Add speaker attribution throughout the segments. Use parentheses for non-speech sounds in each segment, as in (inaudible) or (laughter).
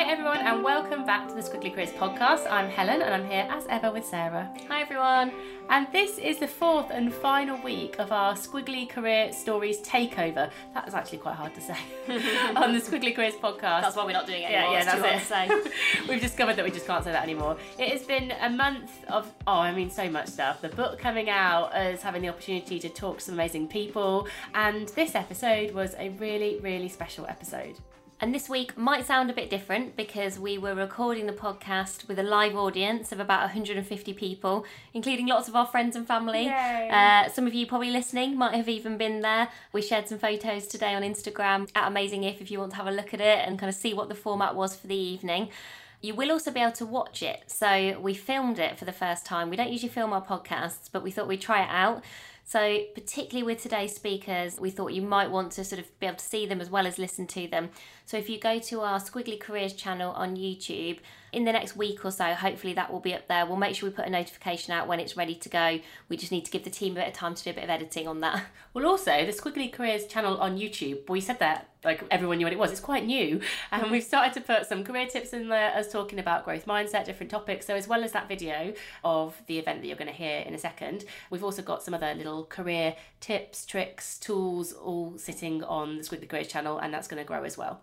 Speaker 1: Hi, everyone, and welcome back to the Squiggly Careers podcast. I'm Helen, and I'm here as ever with Sarah.
Speaker 2: Hi everyone.
Speaker 1: And this is the fourth and final week of our Squiggly Career Stories takeover. That was actually quite hard to say (laughs) on the Squiggly Careers podcast.
Speaker 2: That's why we're not doing it
Speaker 1: Yeah,
Speaker 2: anymore.
Speaker 1: yeah,
Speaker 2: too
Speaker 1: that's it. (laughs) We've discovered that we just can't say that anymore. It has been a month of, oh, I mean, so much stuff. The book coming out, us having the opportunity to talk to some amazing people, and this episode was a really, really special episode.
Speaker 2: And this week might sound a bit different because we were recording the podcast with a live audience of about 150 people, including lots of our friends and family. Uh, some of you probably listening might have even been there. We shared some photos today on Instagram at Amazing If if you want to have a look at it and kind of see what the format was for the evening. You will also be able to watch it. So we filmed it for the first time. We don't usually film our podcasts, but we thought we'd try it out. So, particularly with today's speakers, we thought you might want to sort of be able to see them as well as listen to them. So, if you go to our Squiggly Careers channel on YouTube, in the next week or so, hopefully that will be up there. We'll make sure we put a notification out when it's ready to go. We just need to give the team a bit of time to do a bit of editing on that. (laughs)
Speaker 1: Well, also the Squiggly Careers channel on YouTube. We said that like everyone knew what it was. It's quite new, (laughs) and we've started to put some career tips in there, as talking about growth mindset, different topics. So as well as that video of the event that you're going to hear in a second, we've also got some other little career tips, tricks, tools, all sitting on the Squiggly Careers channel, and that's going to grow as well.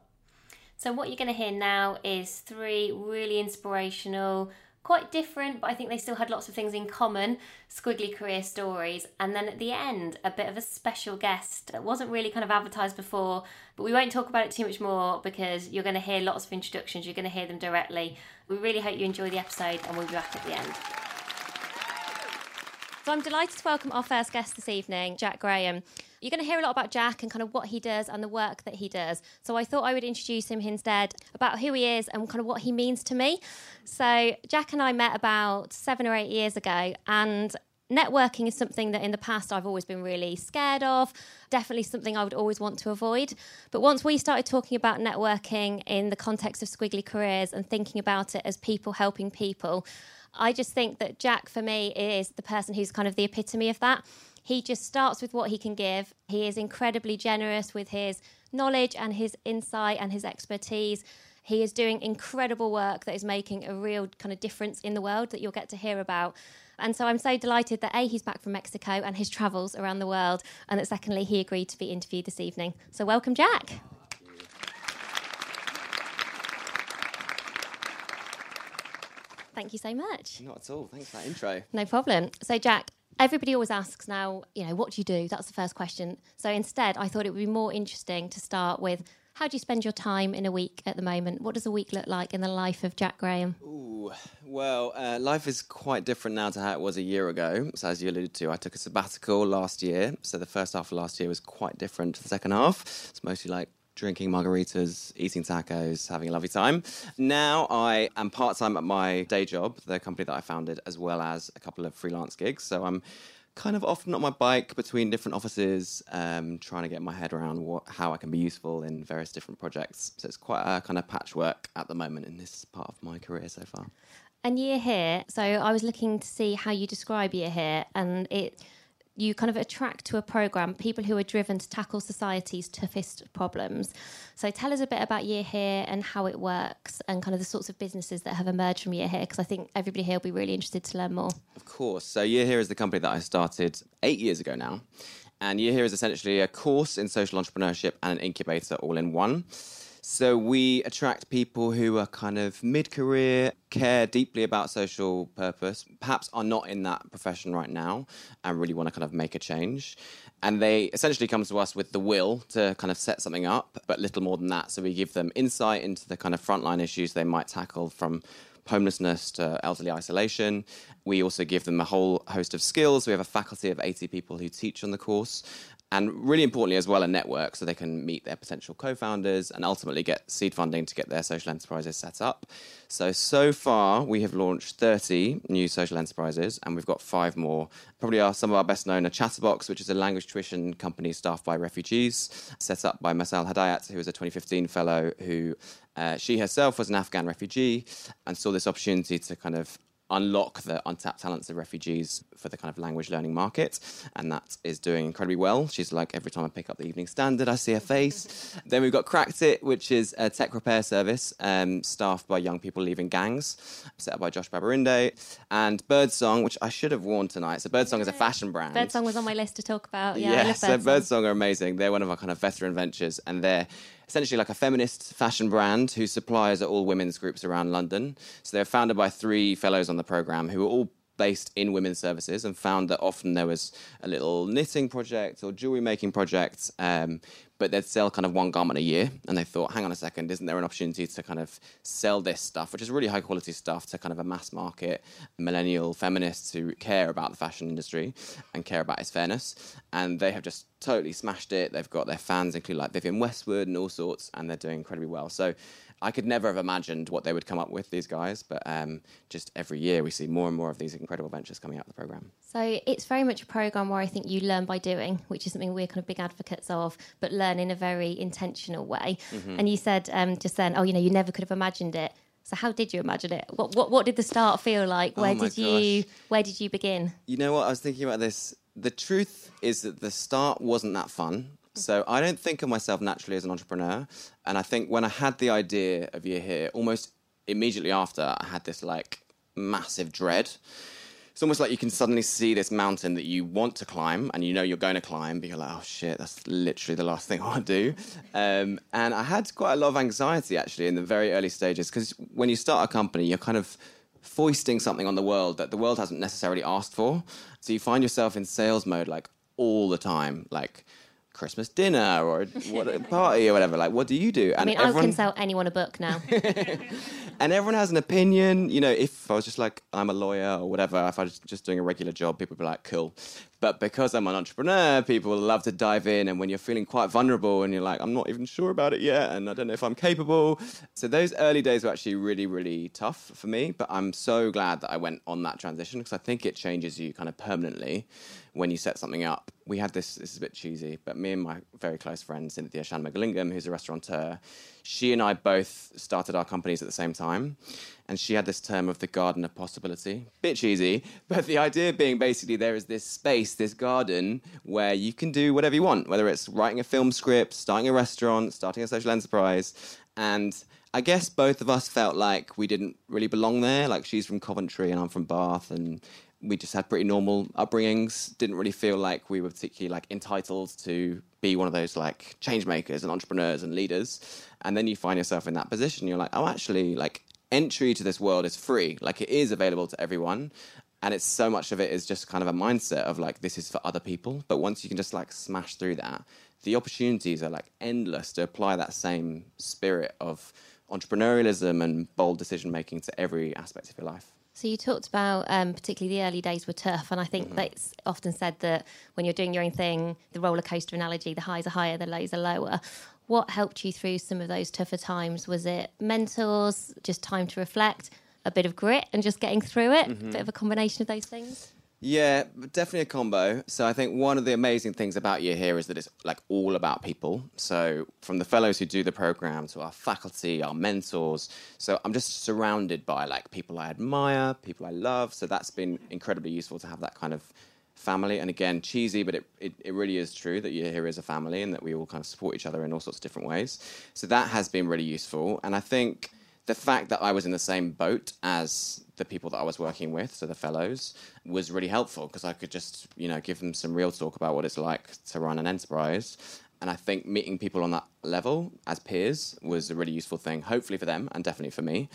Speaker 2: So, what you're going to hear now is three really inspirational, quite different, but I think they still had lots of things in common squiggly career stories. And then at the end, a bit of a special guest that wasn't really kind of advertised before, but we won't talk about it too much more because you're going to hear lots of introductions, you're going to hear them directly. We really hope you enjoy the episode, and we'll be back at the end. So I'm delighted to welcome our first guest this evening, Jack Graham. You're going to hear a lot about Jack and kind of what he does and the work that he does. So I thought I would introduce him instead about who he is and kind of what he means to me. So Jack and I met about seven or eight years ago, and networking is something that in the past I've always been really scared of. Definitely something I would always want to avoid. But once we started talking about networking in the context of squiggly careers and thinking about it as people helping people, I just think that Jack, for me, is the person who's kind of the epitome of that. He just starts with what he can give. He is incredibly generous with his knowledge and his insight and his expertise. He is doing incredible work that is making a real kind of difference in the world that you'll get to hear about. And so I'm so delighted that A, he's back from Mexico and his travels around the world, and that secondly, he agreed to be interviewed this evening. So welcome, Jack. Thank you so much.
Speaker 3: Not at all. Thanks for that intro.
Speaker 2: No problem. So, Jack, everybody always asks now, you know, what do you do? That's the first question. So, instead, I thought it would be more interesting to start with how do you spend your time in a week at the moment? What does a week look like in the life of Jack Graham?
Speaker 3: Ooh, well, uh, life is quite different now to how it was a year ago. So, as you alluded to, I took a sabbatical last year. So, the first half of last year was quite different to the second half. It's mostly like drinking margaritas, eating tacos, having a lovely time. Now I am part time at my day job, the company that I founded, as well as a couple of freelance gigs. So I'm kind of often on my bike between different offices, um, trying to get my head around what, how I can be useful in various different projects. So it's quite a kind of patchwork at the moment in this part of my career so far.
Speaker 2: And year here, so I was looking to see how you describe year here, and it you kind of attract to a program people who are driven to tackle society's toughest problems. So tell us a bit about Year Here and how it works and kind of the sorts of businesses that have emerged from Year Here because I think everybody here will be really interested to learn more.
Speaker 3: Of course. So Year Here is the company that I started eight years ago now. And Year Here is essentially a course in social entrepreneurship and an incubator all in one. So we attract people who are kind of mid career, care deeply about social purpose, perhaps are not in that profession right now and really want to kind of make a change. And they essentially come to us with the will to kind of set something up, but little more than that. So we give them insight into the kind of frontline issues they might tackle from homelessness to elderly isolation. We also give them a whole host of skills. We have a faculty of 80 people who teach on the course. And really importantly, as well, a network so they can meet their potential co founders and ultimately get seed funding to get their social enterprises set up. So, so far, we have launched 30 new social enterprises and we've got five more. Probably are some of our best known are Chatterbox, which is a language tuition company staffed by refugees, set up by Mursal Hedayat, who was a 2015 fellow who uh, she herself was an Afghan refugee and saw this opportunity to kind of unlock the untapped talents of refugees for the kind of language learning market, and that is doing incredibly well. She's like every time I pick up the Evening Standard, I see her face. then we've got Cracked It, which is a tech repair service um, staffed by young people leaving gangs, set up by Josh Babarinde, and Birdsong, which I should have worn tonight. So Birdsong is a fashion brand.
Speaker 2: Birdsong was on my list to talk about. Yeah, I
Speaker 3: Yeah,
Speaker 2: love
Speaker 3: so
Speaker 2: Birdsong.
Speaker 3: Birdsong are amazing. They're one of our kind of veteran ventures, and they're essentially like a feminist fashion brand whose suppliers are all women's groups around London. So they're founded by three fellows on the program who are all based in women's services and found that often there was a little knitting project or jewelry making project um, but they'd sell kind of one garment a year. And they thought hang on a second isn't there an opportunity to kind of sell this stuff which is really high quality stuff to kind of a mass market millennial feminists who care about the fashion industry and care about its fairness. And they have just totally smashed it. They've got their fans include like Vivienne Westwood and all sorts and they're doing incredibly well. So I could never have imagined what they would come up with, these guys, but um, just every year we see more and more of these incredible ventures coming out of the program.
Speaker 2: So it's very much a program where I think you learn by doing, which is something we're kind of big advocates of, but learn in a very intentional way.
Speaker 3: Mm-hmm.
Speaker 2: And you said um, just then, oh, you know, you never could have imagined it. So how did you imagine it? What what, what did the start feel like? Where
Speaker 3: Oh
Speaker 2: did you
Speaker 3: gosh.
Speaker 2: where did you begin?
Speaker 3: You know what? I was thinking about this. The truth is that the start wasn't that fun. So I don't think of myself naturally as an entrepreneur. And I think when I had the idea of Year Here, almost immediately after, I had this like massive dread. It's almost like you can suddenly see this mountain that you want to climb and you know you're going to climb, but you're like, oh shit, that's literally the last thing (laughs) I want to do. Um, and I had quite a lot of anxiety actually in the very early stages because when you start a company, you're kind of foisting something on the world that the world hasn't necessarily asked for. So you find yourself in sales mode like all the time, like Christmas dinner or (laughs) what a party or whatever. Like, what do you do?
Speaker 2: I
Speaker 3: And
Speaker 2: mean, I
Speaker 3: everyone,
Speaker 2: can sell anyone a book now. (laughs)
Speaker 3: and everyone has an opinion. You know, if I was just like I'm a lawyer or whatever, if I was just doing a regular job, people would be like, cool. But because I'm an entrepreneur, people love to dive in. And when you're feeling quite vulnerable and you're like, I'm not even sure about it yet, and I don't know if I'm capable. So those early days were actually really, really tough for me. But I'm so glad that I went on that transition because I think it changes you kind of permanently when you set something up. We had this, this is a bit cheesy, but me and my very close friend, Cynthia Shanmugalingam, who's a restaurateur, she and I both started our companies at the same time. And she had this term of the garden of possibility. Bit cheesy, but the idea being basically there is this space, this garden, where you can do whatever you want, whether it's writing a film script, starting a restaurant, starting a social enterprise. And I guess both of us felt like we didn't really belong there. Like she's from Coventry and I'm from Bath, and we just had pretty normal upbringings. Didn't really feel like we were particularly like entitled to be one of those like change makers and entrepreneurs and leaders. And then you find yourself in that position. You're like, oh, actually, like entry to this world is free. Like it is available to everyone. And it's so much of it is just kind of a mindset of like this is for other people. But once you can just like smash through that, the opportunities are like endless to apply that same spirit of entrepreneurialism and bold decision making to every aspect of your life.
Speaker 2: So you talked about um, particularly the early days were tough, and I think
Speaker 3: Mm-hmm.
Speaker 2: that's often said that when you're doing your own thing, the roller coaster analogy, the highs are higher, the lows are lower. What helped you through some of those tougher times? Was it mentors, just time to reflect, a bit of grit, and just getting through it?
Speaker 3: Mm-hmm.
Speaker 2: A bit of a combination of those things.
Speaker 3: Yeah, definitely a combo. So I think one of the amazing things about Year Here is that it's like all about people. So from the fellows who do the program to our faculty, our mentors. So I'm just surrounded by like people I admire, people I love. So that's been incredibly useful to have that kind of family. And again, cheesy, but it, it, it really is true that Year Here is a family and that we all kind of support each other in all sorts of different ways. So that has been really useful. And I think the fact that I was in the same boat as the people that I was working with, so the fellows, was really helpful because I could just, you know, give them some real talk about what it's like to run an enterprise. And I think meeting people on that level as peers was a really useful thing, hopefully for them and definitely for me.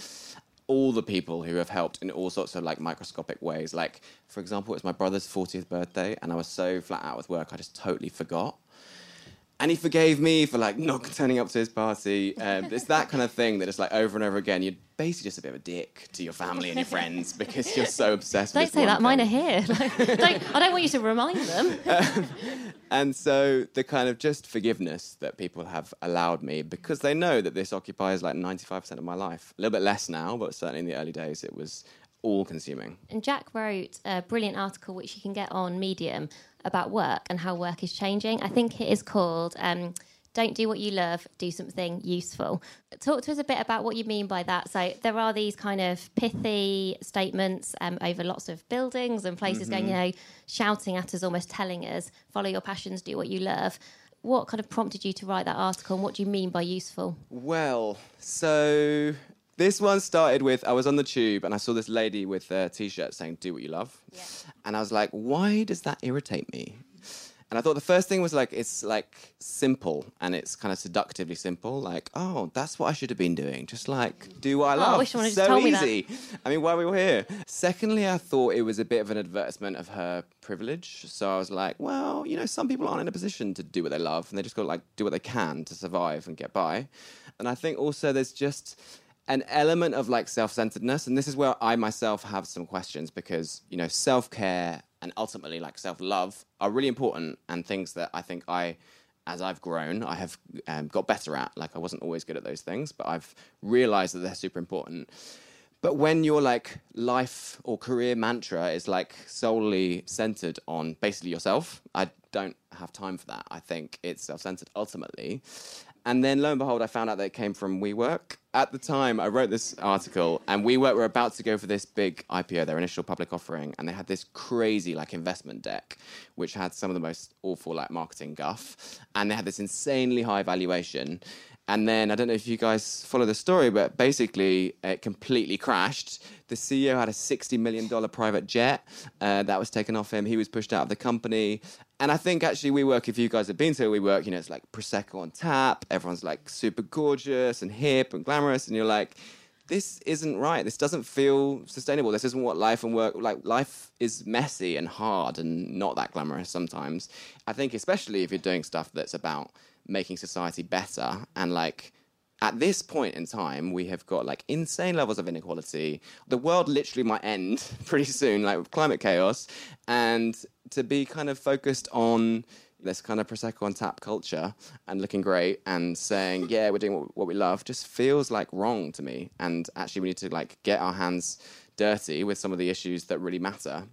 Speaker 3: All the people who have helped in all sorts of like microscopic ways. Like, for example, it was my brother's 40th birthday, and I was so flat out with work, I just totally forgot and he forgave me for like not turning up to his party. Um, it's that kind of thing that it's like over and over again. You're basically just a bit of a dick to your family and your friends (laughs) because you're so obsessed.
Speaker 2: Don't
Speaker 3: with
Speaker 2: say that. Mine are here. (laughs) Like, don't, I don't want you to remind them. (laughs)
Speaker 3: And so the kind of just forgiveness that people have allowed me because they know that this occupies like 95% of my life. A little bit less now, but certainly in the early days it was all consuming.
Speaker 2: And Jack wrote a brilliant article which you can get on Medium about work and how work is changing. I think it is called um, Don't Do What You Love, Do Something Useful. Talk to us a bit about what you mean by that. So, there are these kind of pithy statements um, over lots of buildings and places going, you know, shouting at us, almost telling us, follow your passions, do what you love. What kind of prompted you to write that article and what do you mean by useful?
Speaker 3: Well, so this one started with I was on the tube and I saw this lady with a t-shirt saying "Do what you love," and I was like, "Why does that irritate me?" And I thought the first thing was like it's like simple and it's kind of seductively simple. Like, oh, that's what I should have been doing. Just like do what I
Speaker 2: Oh, I
Speaker 3: love.
Speaker 2: wish someone had
Speaker 3: so
Speaker 2: just told me that.
Speaker 3: easy. I mean, why we were here. Secondly, I thought it was a bit of an advertisement of her privilege. So I was like, well, you know, some people aren't in a position to do what they love, and they just got to like do what they can to survive and get by. And I think also there's just an element of like self-centeredness, and this is where I myself have some questions because you know self-care and ultimately like self-love are really important and things that I think I as I've grown, I have um, got better at. Like, I wasn't always good at those things, but I've realized that they're super important. But when your like life or career mantra is like solely centered on basically yourself, I don't have time for that. I think it's self-centered ultimately. And then lo and behold, I found out that it came from WeWork. At the time, I wrote this article, and WeWork were about to go for this big IPO, their initial public offering, and they had this crazy like investment deck, which had some of the most awful like marketing guff, and they had this insanely high valuation. And then I don't know if you guys follow the story, but basically it completely crashed. The CEO had a $60 million private jet uh, that was taken off him. He was pushed out of the company. And I think actually WeWork, if you guys have been to WeWork, you know, it's like Prosecco on tap. Everyone's like super gorgeous and hip and glamorous. And you're like, this isn't right. This doesn't feel sustainable. This isn't what life and work like. Life is messy and hard and not that glamorous sometimes. I think, especially if you're doing stuff that's about making society better and like at this point in time, we have got like insane levels of inequality. The world literally might end (laughs) pretty soon, like with climate chaos. And to be kind of focused on this kind of Prosecco on tap culture and looking great and saying, yeah, we're doing what, what we love just feels like wrong to me. And actually, we need to like get our hands dirty with some of the issues that really matter.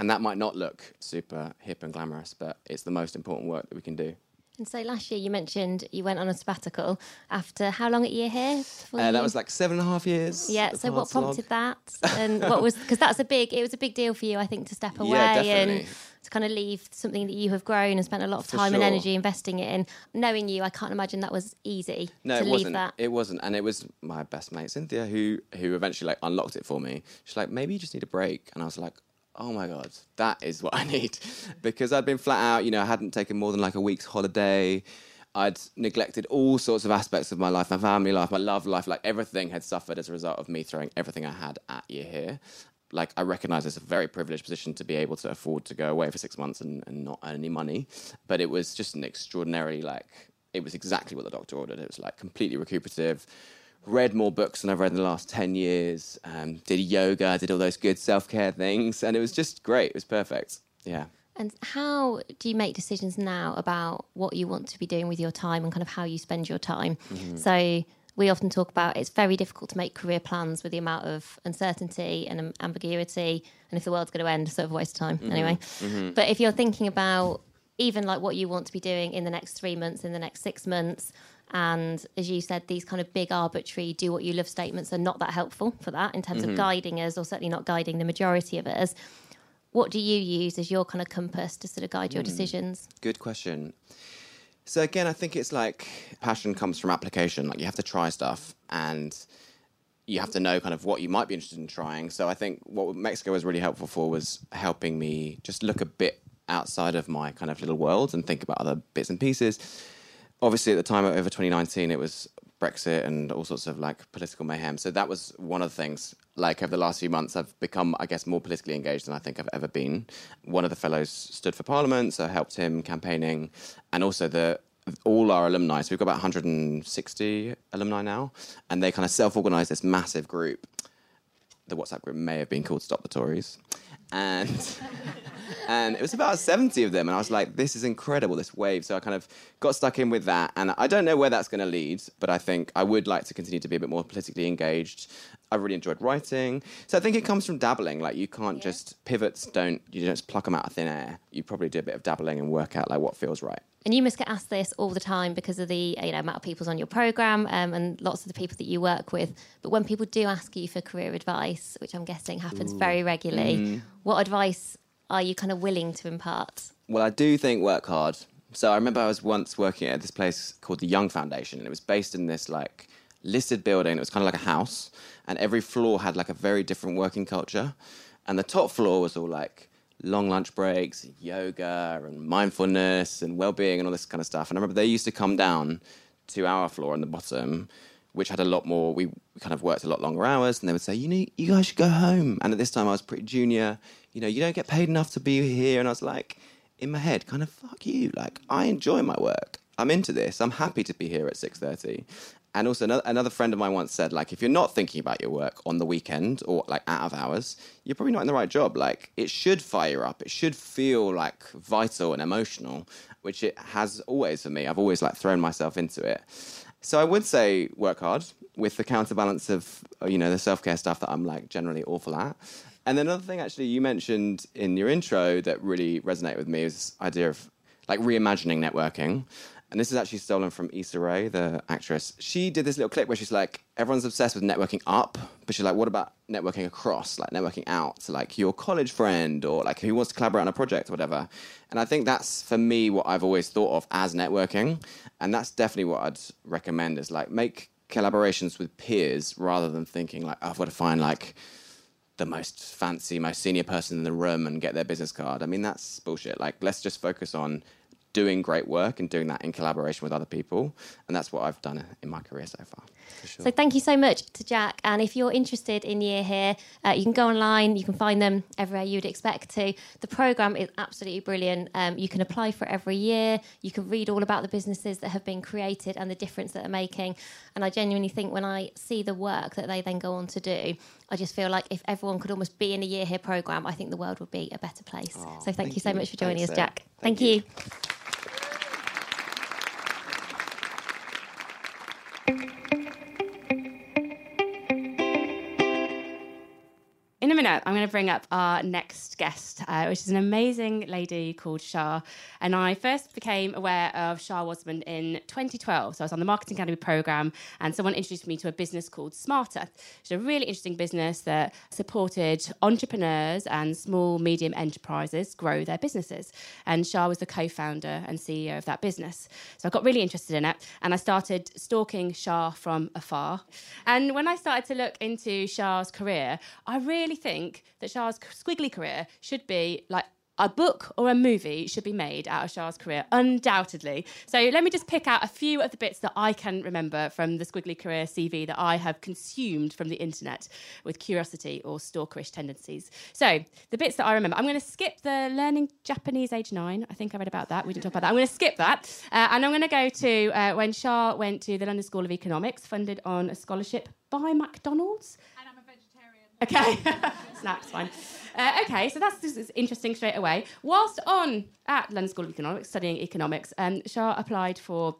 Speaker 3: And that might not look super hip and glamorous, but it's the most important work that we can do.
Speaker 2: And so last year you mentioned you went on a sabbatical after how long at year here?
Speaker 3: Uh, that was like seven and a half years.
Speaker 2: Yeah. So what prompted that, (laughs) and what was because that's a big. It was a big deal for you, I think, to step away
Speaker 3: Yeah,
Speaker 2: and to kind of leave something that you have grown and spent a lot of time and energy investing it in. Knowing you, I can't imagine that was easy
Speaker 3: No,
Speaker 2: to
Speaker 3: it
Speaker 2: leave
Speaker 3: wasn't.
Speaker 2: that.
Speaker 3: It wasn't, and it was my best mate Cynthia who who eventually like unlocked it for me. She's like, maybe you just need a break, and I was like, oh my god, that is what (laughs) I need, because I'd been flat out. You know, I hadn't taken more than like a week's holiday. I'd neglected all sorts of aspects of my life, my family life, my love life, like everything had suffered as a result of me throwing everything I had at Year Here. Like I recognize it's a very privileged position to be able to afford to go away for six months and, and not earn any money. But it was just an extraordinary like it was exactly what the doctor ordered. It was like completely recuperative. Read more books than I've read in the last 10 years. Um, did yoga, did all those good self care things. And it was just great. It was perfect. Yeah.
Speaker 2: And how do you make decisions now about what you want to be doing with your time and kind of how you spend your time?
Speaker 3: Mm-hmm.
Speaker 2: So we often talk about it's very difficult to make career plans with the amount of uncertainty and ambiguity, and if the world's going to end, sort of a waste of time
Speaker 3: Mm-hmm.
Speaker 2: anyway. But if you're thinking about even like what you want to be doing in the next three months, in the next six months, and as you said, these kind of big arbitrary do what you love statements are not that helpful for that in terms
Speaker 3: Mm-hmm.
Speaker 2: of guiding us, or certainly not guiding the majority of us what do you use as your kind of compass to sort of guide your
Speaker 3: Hmm.
Speaker 2: decisions?
Speaker 3: Good question. So again, I think it's like passion comes from application. Like you have to try stuff, and you have to know kind of what you might be interested in trying. So I think what Mexico was really helpful for was helping me just look a bit outside of my kind of little world and think about other bits and pieces. Obviously, at the time over 2019, it was Brexit and all sorts of like political mayhem. So that was one of the things. Like over the last few months, I've become, I guess, more politically engaged than I think I've ever been. One of the fellows stood for Parliament, so I helped him campaigning, and also the all our alumni. So we've got about 160 alumni now, and they kind of self-organise this massive group. The WhatsApp group may have been called Stop the Tories, and (laughs) and it was about 70 of them, and I was like, this is incredible, this wave. So I kind of got stuck in with that, and I don't know where that's going to lead, but I think I would like to continue to be a bit more politically engaged. I really enjoyed writing, so I think it comes from dabbling. Like you can't just pivots don't you don't just pluck them out of thin air. You probably do a bit of dabbling and work out like what feels right.
Speaker 2: And you must get asked this all the time because of the you know amount of people's on your program um, and lots of the people that you work with. But when people do ask you for career advice, which I'm guessing happens very regularly, what advice are you kind of willing to impart?
Speaker 3: Well, I do think work hard. So I remember I was once working at this place called the Young Foundation, and it was based in this like listed building. It was kind of like a house, and every floor had like a very different working culture. And the top floor was all like long lunch breaks, yoga, and mindfulness, and well-being, and all this kind of stuff. And I remember they used to come down to our floor on the bottom, which had a lot more. We kind of worked a lot longer hours, and they would say, "You know, you guys should go home." And at this time, I was pretty junior. You know, you don't get paid enough to be here, and I was like, in my head, kind of, "Fuck you!" Like, I enjoy my work. I'm into this. I'm happy to be here at six thirty. And also, another, another friend of mine once said, like, if you're not thinking about your work on the weekend or like out of hours, you're probably not in the right job. Like, it should fire up. It should feel like vital and emotional, which it has always for me. I've always like thrown myself into it. So I would say work hard with the counterbalance of uh, you know the self care stuff that I'm like generally awful at. And then another thing actually you mentioned in your intro that really resonated with me is this idea of like reimagining networking. And this is actually stolen from Issa Rae, the actress. She did this little clip where she's like, everyone's obsessed with networking up, but she's like, what about networking across, like networking out, so like your college friend or like who wants to collaborate on a project or whatever. And I think that's for me what I've always thought of as networking, and that's definitely what I'd recommend is like make collaborations with peers rather than thinking like oh, I've got to find like the most fancy, most senior person in the room and get their business card. I mean, that's bullshit. Like, let's just focus on doing great work and doing that in collaboration with other people. And that's what I've done in my career so far. Sure.
Speaker 2: So thank you so much to Jack. And if you're interested in Year Here, uh, you can go online. You can find them everywhere you'd expect to. The program is absolutely brilliant. Um, you can apply for it every year. You can read all about the businesses that have been created and the difference that they're making. And I genuinely think when I see the work that they then go on to do, I just feel like if everyone could almost be in a Year Here program, I think the world would be a better place. so thank,
Speaker 3: thank
Speaker 2: you so
Speaker 3: you.
Speaker 2: much for joining
Speaker 3: Thanks,
Speaker 2: us, Jack.
Speaker 3: Thank
Speaker 2: thank
Speaker 3: you.
Speaker 2: you.
Speaker 1: In I'm going to bring up our next guest, uh, which is an amazing lady called Shaa. And I first became aware of Shaa Wasmund in 2012. So I was on the Marketing Academy program, and someone introduced me to a business called Smarta. It's a really interesting business that supported entrepreneurs and small, medium enterprises grow their businesses. And Shaa was the co founder and CEO of that business. So I got really interested in it, and I started stalking Shaa from afar. And when I started to look into Shaa's career, I really think that Shaa's squiggly career should be like a book or a movie should be made out of Shaa's career, undoubtedly. So let me just pick out a few of the bits that I can remember from the squiggly career CV that I have consumed from the internet with curiosity or stalkerish tendencies. So the bits that I remember, I'm going to skip the learning Japanese age nine. I think I read about that. We didn't talk about that. I'm going to skip that. Uh, and I'm going to go to uh, when Shaa went to the London School of Economics, funded on a scholarship by McDonald's. Okay, (laughs) snaps fine. Uh, okay, so that's interesting straight away. Whilst on at London School of Economics, studying economics, um, Shaa applied for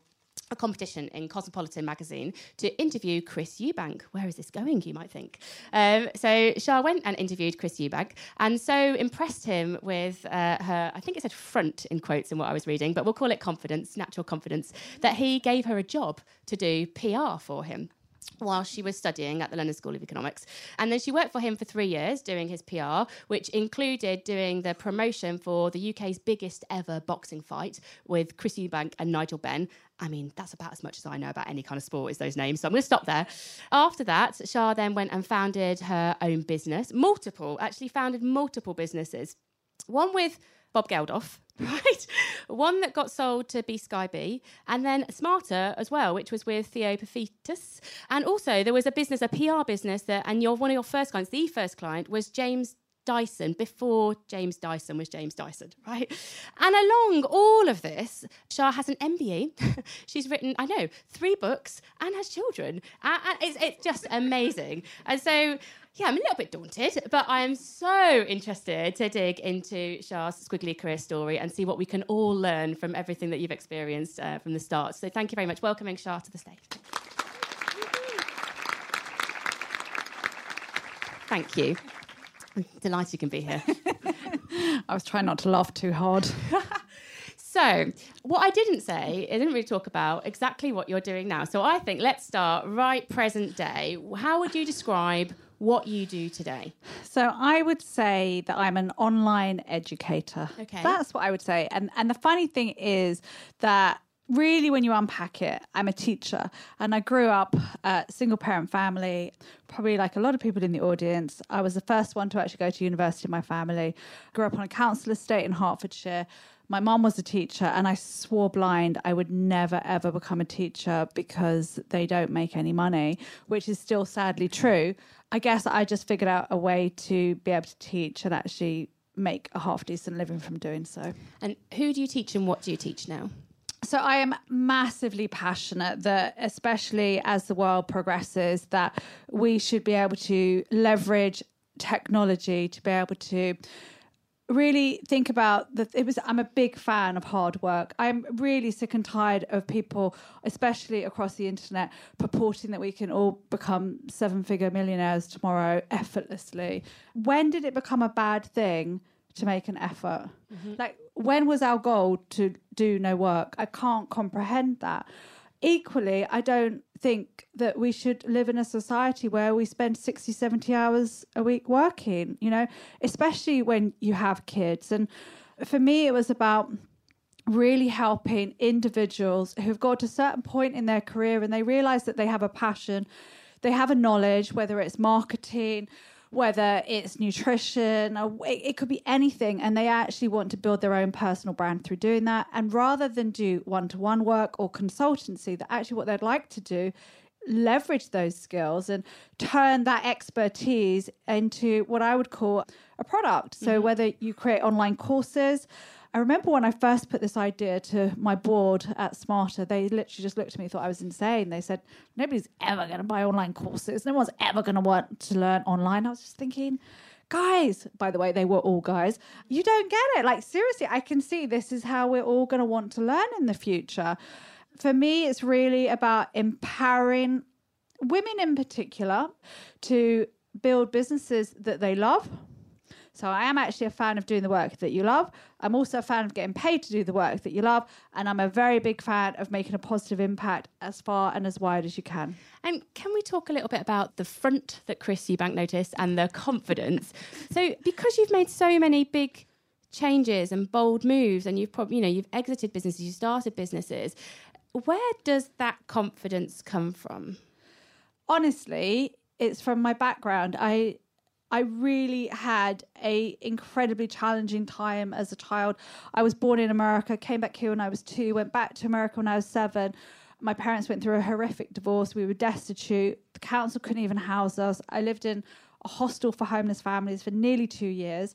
Speaker 1: a competition in Cosmopolitan magazine to interview Chris Eubank. Where is this going, you might think? Um, so Shaa went and interviewed Chris Eubank and so impressed him with uh, her, I think it said front in quotes in what I was reading, but we'll call it confidence, natural confidence, that he gave her a job to do PR for him. While she was studying at the London School of Economics. And then she worked for him for three years doing his PR, which included doing the promotion for the UK's biggest ever boxing fight with Chris Eubank and Nigel Benn. I mean, that's about as much as I know about any kind of sport is those names. So I'm going to stop there. After that, Shaa then went and founded her own business, multiple, actually founded multiple businesses. One with Bob Geldof, (laughs) right? One that got sold to BSkyB, and then Smarta as well, which was with Theo Paphitis. And also there was a business, a PR business that, and your one of your first clients, the first client was James Dyson before James Dyson was James Dyson, (laughs) right? And along all of this, Shaa has an MBE. (laughs) She's written, I know, three books and has children. And, and it's, it's just amazing. And so, yeah, I'm a little bit daunted, but I am so interested to dig into Shaa's squiggly career story and see what we can all learn from everything that you've experienced uh, from the start. So thank you very much. Welcoming Shaa to the stage. Thank you. I'm delighted you can be here. (laughs)
Speaker 4: I was trying not to laugh too hard. (laughs)
Speaker 1: So, what I didn't say, I didn't really talk about exactly what you're doing now. So, I think let's start right present day. How would you describe what you do today?
Speaker 4: So I would say that I'm an online educator.
Speaker 1: Okay.
Speaker 4: That's what I would say. And and the funny thing is that really when you unpack it i'm a teacher and i grew up a single parent family probably like a lot of people in the audience i was the first one to actually go to university in my family grew up on a council estate in hertfordshire my mom was a teacher and i swore blind i would never ever become a teacher because they don't make any money which is still sadly true i guess i just figured out a way to be able to teach and actually make a half decent living from doing so
Speaker 1: And who do you teach and what do you teach now?
Speaker 4: so I am massively passionate that, especially as the world progresses, that we should be able to leverage technology to be able to really think about that it was i'm a big fan of hard work. I'm really sick and tired of people especially across the internet purporting that we can all become seven figure millionaires tomorrow effortlessly. When did it become a bad thing to make an effort? Mm-hmm. Like when was our goal to do no work? I can't comprehend that equally i don't think that we should live in a society where we spend 60 70 hours a week working you know especially when you have kids. And for me it was about really helping individuals who've got to a certain point in their career and they realize that they have a passion they have a knowledge whether it's marketing whether it's nutrition or it, it could be anything and they actually want to build their own personal brand through doing that and rather than do one-to-one work or consultancy that actually what they'd like to do leverage those skills and turn that expertise into what I would call a product. So mm-hmm. whether you create online courses, I remember when I first put this idea to my board at Smarta, they literally just looked at me thought I was insane. They said, nobody's ever going to buy online courses. No one's ever going to want to learn online. I was just thinking, guys, by the way, they were all guys, you don't get it. Like, seriously, I can see this is how we're all going to want to learn in the future. For me, it's really about empowering women in particular to build businesses that they love. So I am actually a fan of doing the work that you love. I'm also a fan of getting paid to do the work that you love. And I'm a very big fan of making a positive impact as far and as wide as you can.
Speaker 1: And can we talk a little bit about the front that Chris Eubank noticed and the confidence? So, because you've made so many big changes and bold moves, and you've probably, you know, you've exited businesses, you started businesses, where does that confidence come from?
Speaker 4: honestly, it's from my background. I I really had a incredibly challenging time as a child. I was born in America, came back here when I was two, went back to America when I was seven. My parents went through a horrific divorce. We were destitute. The council couldn't even house us. I lived in a hostel for homeless families for nearly two years.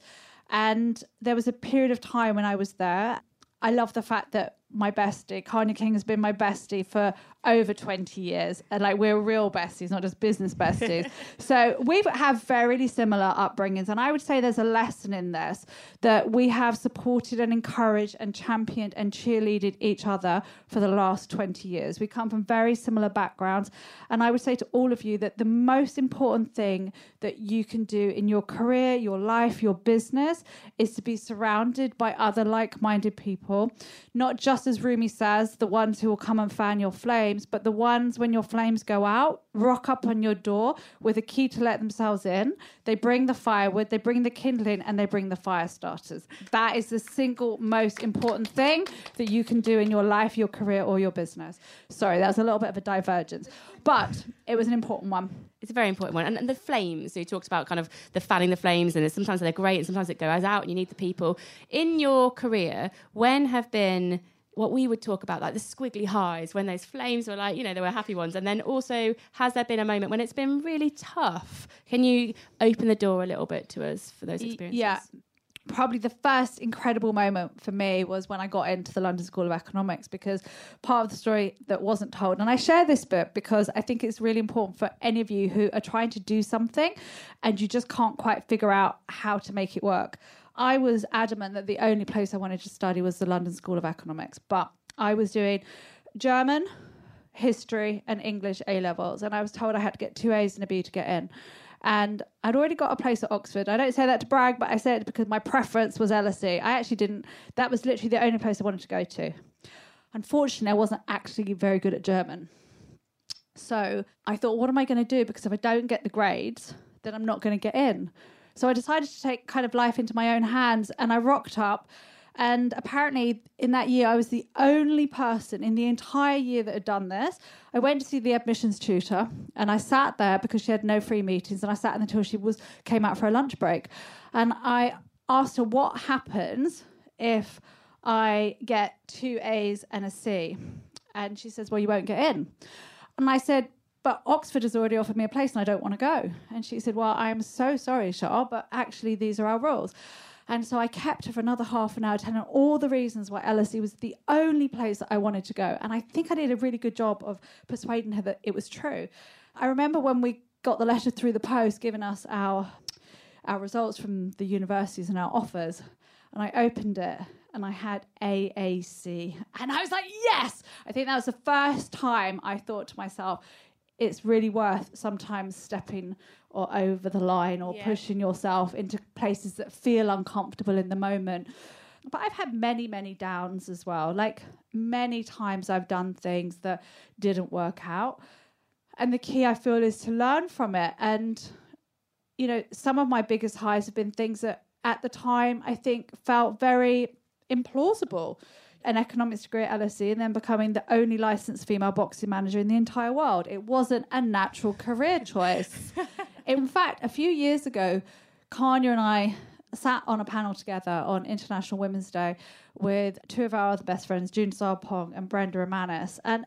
Speaker 4: And there was a period of time when I was there. I love the fact that my bestie, Kanya King, has been my bestie for over 20 years. And like we're real besties, not just business besties. (laughs) so we have very similar upbringings. And I would say there's a lesson in this that we have supported and encouraged and championed and cheerleaded each other for the last 20 years. We come from very similar backgrounds. And I would say to all of you that the most important thing that you can do in your career, your life, your business is to be surrounded by other like minded people, not just as Rumi says, the ones who will come and fan your flames, but the ones when your flames go out, rock up on your door with a key to let themselves in. They bring the firewood, they bring the kindling, and they bring the fire starters. That is the single most important thing that you can do in your life, your career, or your business. Sorry, that was a little bit of a divergence, but it was an important one.
Speaker 1: It's a very important one. And, and the flames, so you talked about kind of the fanning the flames, and sometimes they're great, and sometimes it goes out, and you need the people. In your career, when have been what we would talk about, like the squiggly highs, when those flames were like, you know, they were happy ones. And then also, has there been a moment when it's been really tough? Can you open the door a little bit to us for those experiences?
Speaker 4: Yeah. Probably the first incredible moment for me was when I got into the London School of Economics because part of the story that wasn't told, and I share this bit because I think it's really important for any of you who are trying to do something and you just can't quite figure out how to make it work. I was adamant that the only place I wanted to study was the London School of Economics, but I was doing German, history, and English A levels, and I was told I had to get two A's and a B to get in. And I'd already got a place at Oxford. I don't say that to brag, but I say it because my preference was LSE. I actually didn't, that was literally the only place I wanted to go to. Unfortunately, I wasn't actually very good at German. So I thought, what am I going to do? Because if I don't get the grades, then I'm not going to get in. So I decided to take kind of life into my own hands and I rocked up. And apparently, in that year, I was the only person in the entire year that had done this. I went to see the admissions tutor and I sat there because she had no free meetings. And I sat until she was came out for a lunch break. And I asked her, What happens if I get two A's and a C? And she says, Well, you won't get in. And I said, but Oxford has already offered me a place and I don't want to go. And she said, Well, I'm so sorry, Shaa, but actually, these are our rules. And so I kept her for another half an hour, telling her all the reasons why LSE was the only place that I wanted to go. And I think I did a really good job of persuading her that it was true. I remember when we got the letter through the post giving us our our results from the universities and our offers, and I opened it and I had AAC. And I was like, yes! I think that was the first time I thought to myself, it's really worth sometimes stepping or over the line or
Speaker 1: Yeah.
Speaker 4: pushing yourself into places that feel uncomfortable in the moment. But I've had many, many downs as well. Like many times I've done things that didn't work out. And the key I feel is to learn from it. And, you know, some of my biggest highs have been things that at the time I think felt very implausible. An economics degree at LSE and then becoming the only licensed female boxing manager in the entire world. It wasn't a natural career choice. (laughs) in fact, a few years ago, Kanya and I sat on a panel together on International Women's Day with two of our other best friends, June Sarpong and Brenda Emmanus. And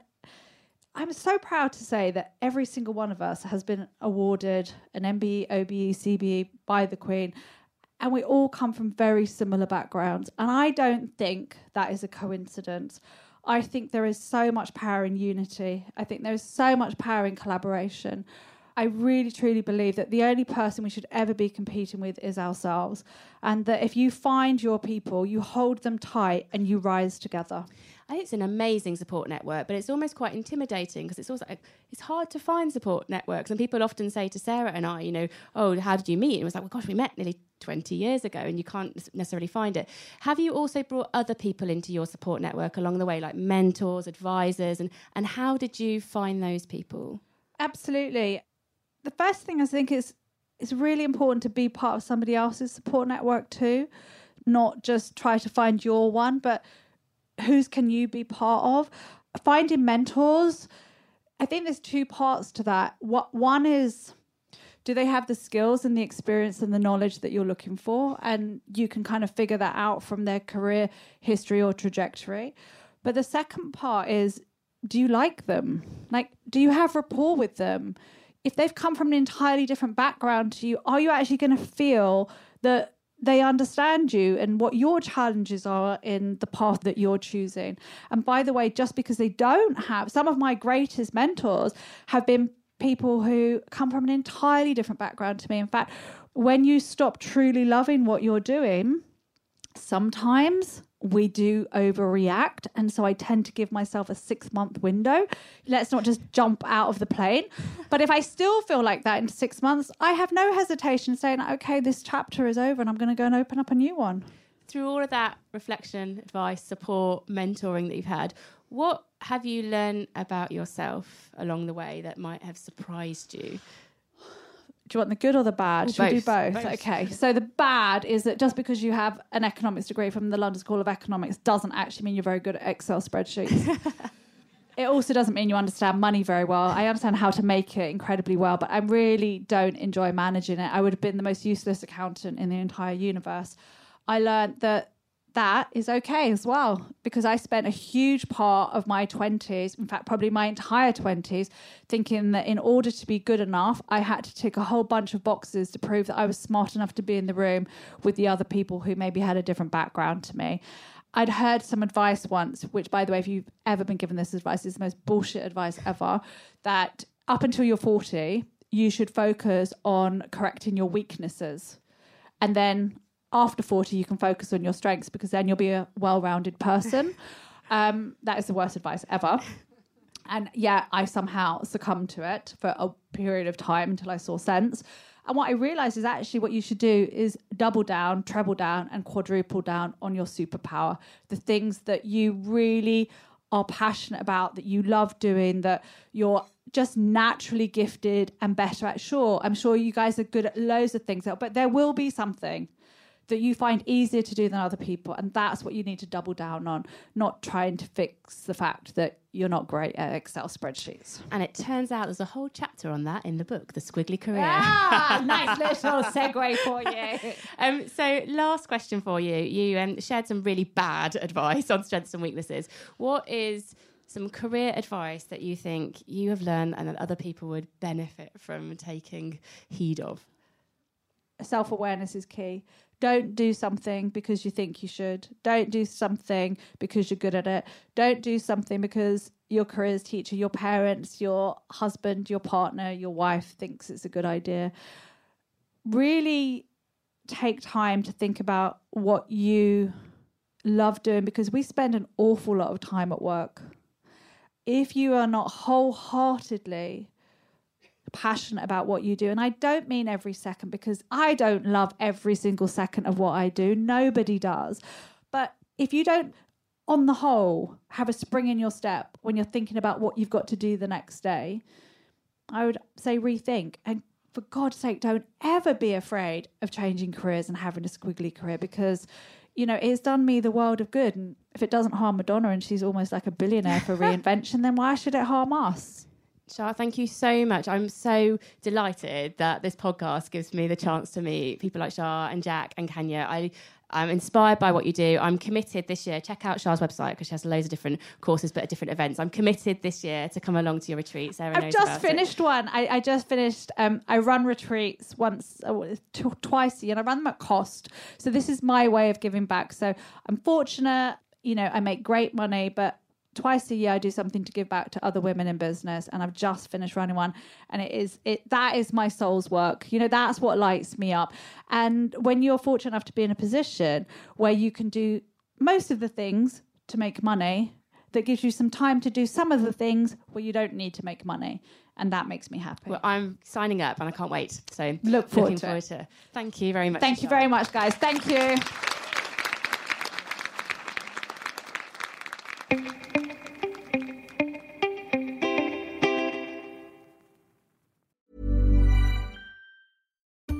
Speaker 4: I'm so proud to say that every single one of us has been awarded an MBE, OBE, CBE by the Queen. And we all come from very similar backgrounds. And I don't think that is a coincidence. I think there is so much power in unity. I think there is so much power in collaboration. I really truly believe that the only person we should ever be competing with is ourselves. And that if you find your people, you hold them tight and you rise together.
Speaker 1: I think it's an amazing support network, but it's almost quite intimidating because it's also it's hard to find support networks. And people often say to Sarah and I, you know, oh, how did you meet? And it was like, well, gosh, we met nearly 20 years ago, and you can't necessarily find it. Have you also brought other people into your support network along the way, like mentors, advisors, and and how did you find those people?
Speaker 4: Absolutely. The first thing I think is it's really important to be part of somebody else's support network too, not just try to find your one, but whose can you be part of? Finding mentors. I think there's two parts to that. What one is do they have the skills and the experience and the knowledge that you're looking for and you can kind of figure that out from their career history or trajectory but the second part is do you like them like do you have rapport with them if they've come from an entirely different background to you are you actually going to feel that they understand you and what your challenges are in the path that you're choosing and by the way just because they don't have some of my greatest mentors have been people who come from an entirely different background to me. In fact, when you stop truly loving what you're doing, sometimes we do overreact. And so I tend to give myself a six month window. Let's not just jump out of the plane. But if I still feel like that in six months, I have no hesitation saying, okay, this chapter is over and I'm going to go and open up a new one.
Speaker 1: through all of that reflection, advice, support, mentoring that you've had, what have you learned about yourself along the way that might have surprised you?
Speaker 4: Do you want the good or the bad? Should we do
Speaker 1: both.
Speaker 4: both?
Speaker 1: Both.
Speaker 4: Okay. So the bad is that just because you have an economics degree from the London School of Economics doesn't actually mean you're very good at Excel spreadsheets. (laughs) it also doesn't mean you understand money very well. I understand how to make it incredibly well, but I really don't enjoy managing it. I would have been the most useless accountant in the entire universe. I learned that that is okay as well because I spent a huge part of my 20s, in fact, probably my entire 20s, thinking that in order to be good enough, I had to tick a whole bunch of boxes to prove that I was smart enough to be in the room with the other people who maybe had a different background to me. I'd heard some advice once, which, by the way, if you've ever been given this advice, is the most bullshit advice ever. That up until you're 40, you should focus on correcting your weaknesses. And then after 40, you can focus on your strengths because then you'll be a well rounded person. (laughs) um, that is the worst advice ever. And yeah, I somehow succumbed to it for a period of time until I saw sense. And what I realized is actually what you should do is double down, treble down, and quadruple down on your superpower. The things that you really are passionate about, that you love doing, that you're just naturally gifted and better at. Sure, I'm sure you guys are good at loads of things, but there will be something that you find easier to do than other people. And that's what you need to double down on, not trying to fix the fact that you're not great at Excel spreadsheets.
Speaker 1: And it turns out there's a whole chapter on that in the book, The Squiggly Career.
Speaker 4: Ah, (laughs) nice little segue for you.
Speaker 1: Um, so, last question for you. You um, shared some really bad (laughs) advice on strengths and weaknesses. What is some career advice that you think you have learned and that other people would benefit from taking heed of?
Speaker 4: Self awareness is key. Don't do something because you think you should. Don't do something because you're good at it. Don't do something because your careers teacher, your parents, your husband, your partner, your wife thinks it's a good idea. Really take time to think about what you love doing because we spend an awful lot of time at work. If you are not wholeheartedly passionate about what you do, and I don't mean every second because I don't love every single second of what I do, nobody does. But if you don't, on the whole, have a spring in your step when you're thinking about what you've got to do the next day, I would say rethink. And for God's sake, don't ever be afraid of changing careers and having a squiggly career because, you know, it's done me the world of good. And if it doesn't harm Madonna and she's almost like a billionaire for (laughs) reinvention, then why should it harm us?
Speaker 1: Shaa, thank you so much. I'm so delighted that this podcast gives me the chance to meet people like Shaa and Jack and Kanya. I, I'm inspired by what you do. I'm committed this year. Check out Shaa's website because she has loads of different courses, but at different events. I'm committed this year to come along to your retreat. Sarah
Speaker 4: I've just
Speaker 1: about it.
Speaker 4: finished one. I, I just finished. Um, I run retreats once, uh, t- twice a year, and I run them at cost. So this is my way of giving back. So I'm fortunate. You know, I make great money, but twice a year I do something to give back to other women in business. And I've just finished running one, and it is it that is my soul's work. You know, that's what lights me up. And when you're fortunate enough to be in a position where you can do most of the things to make money that gives you some time to do some of the things where you don't need to make money. And that makes me happy.
Speaker 1: Well, I'm signing up and I can't wait. So
Speaker 4: Look forward
Speaker 1: looking
Speaker 4: to
Speaker 1: forward
Speaker 4: it.
Speaker 1: to it. Thank you very much.
Speaker 4: Thank you very much, guys. Thank you.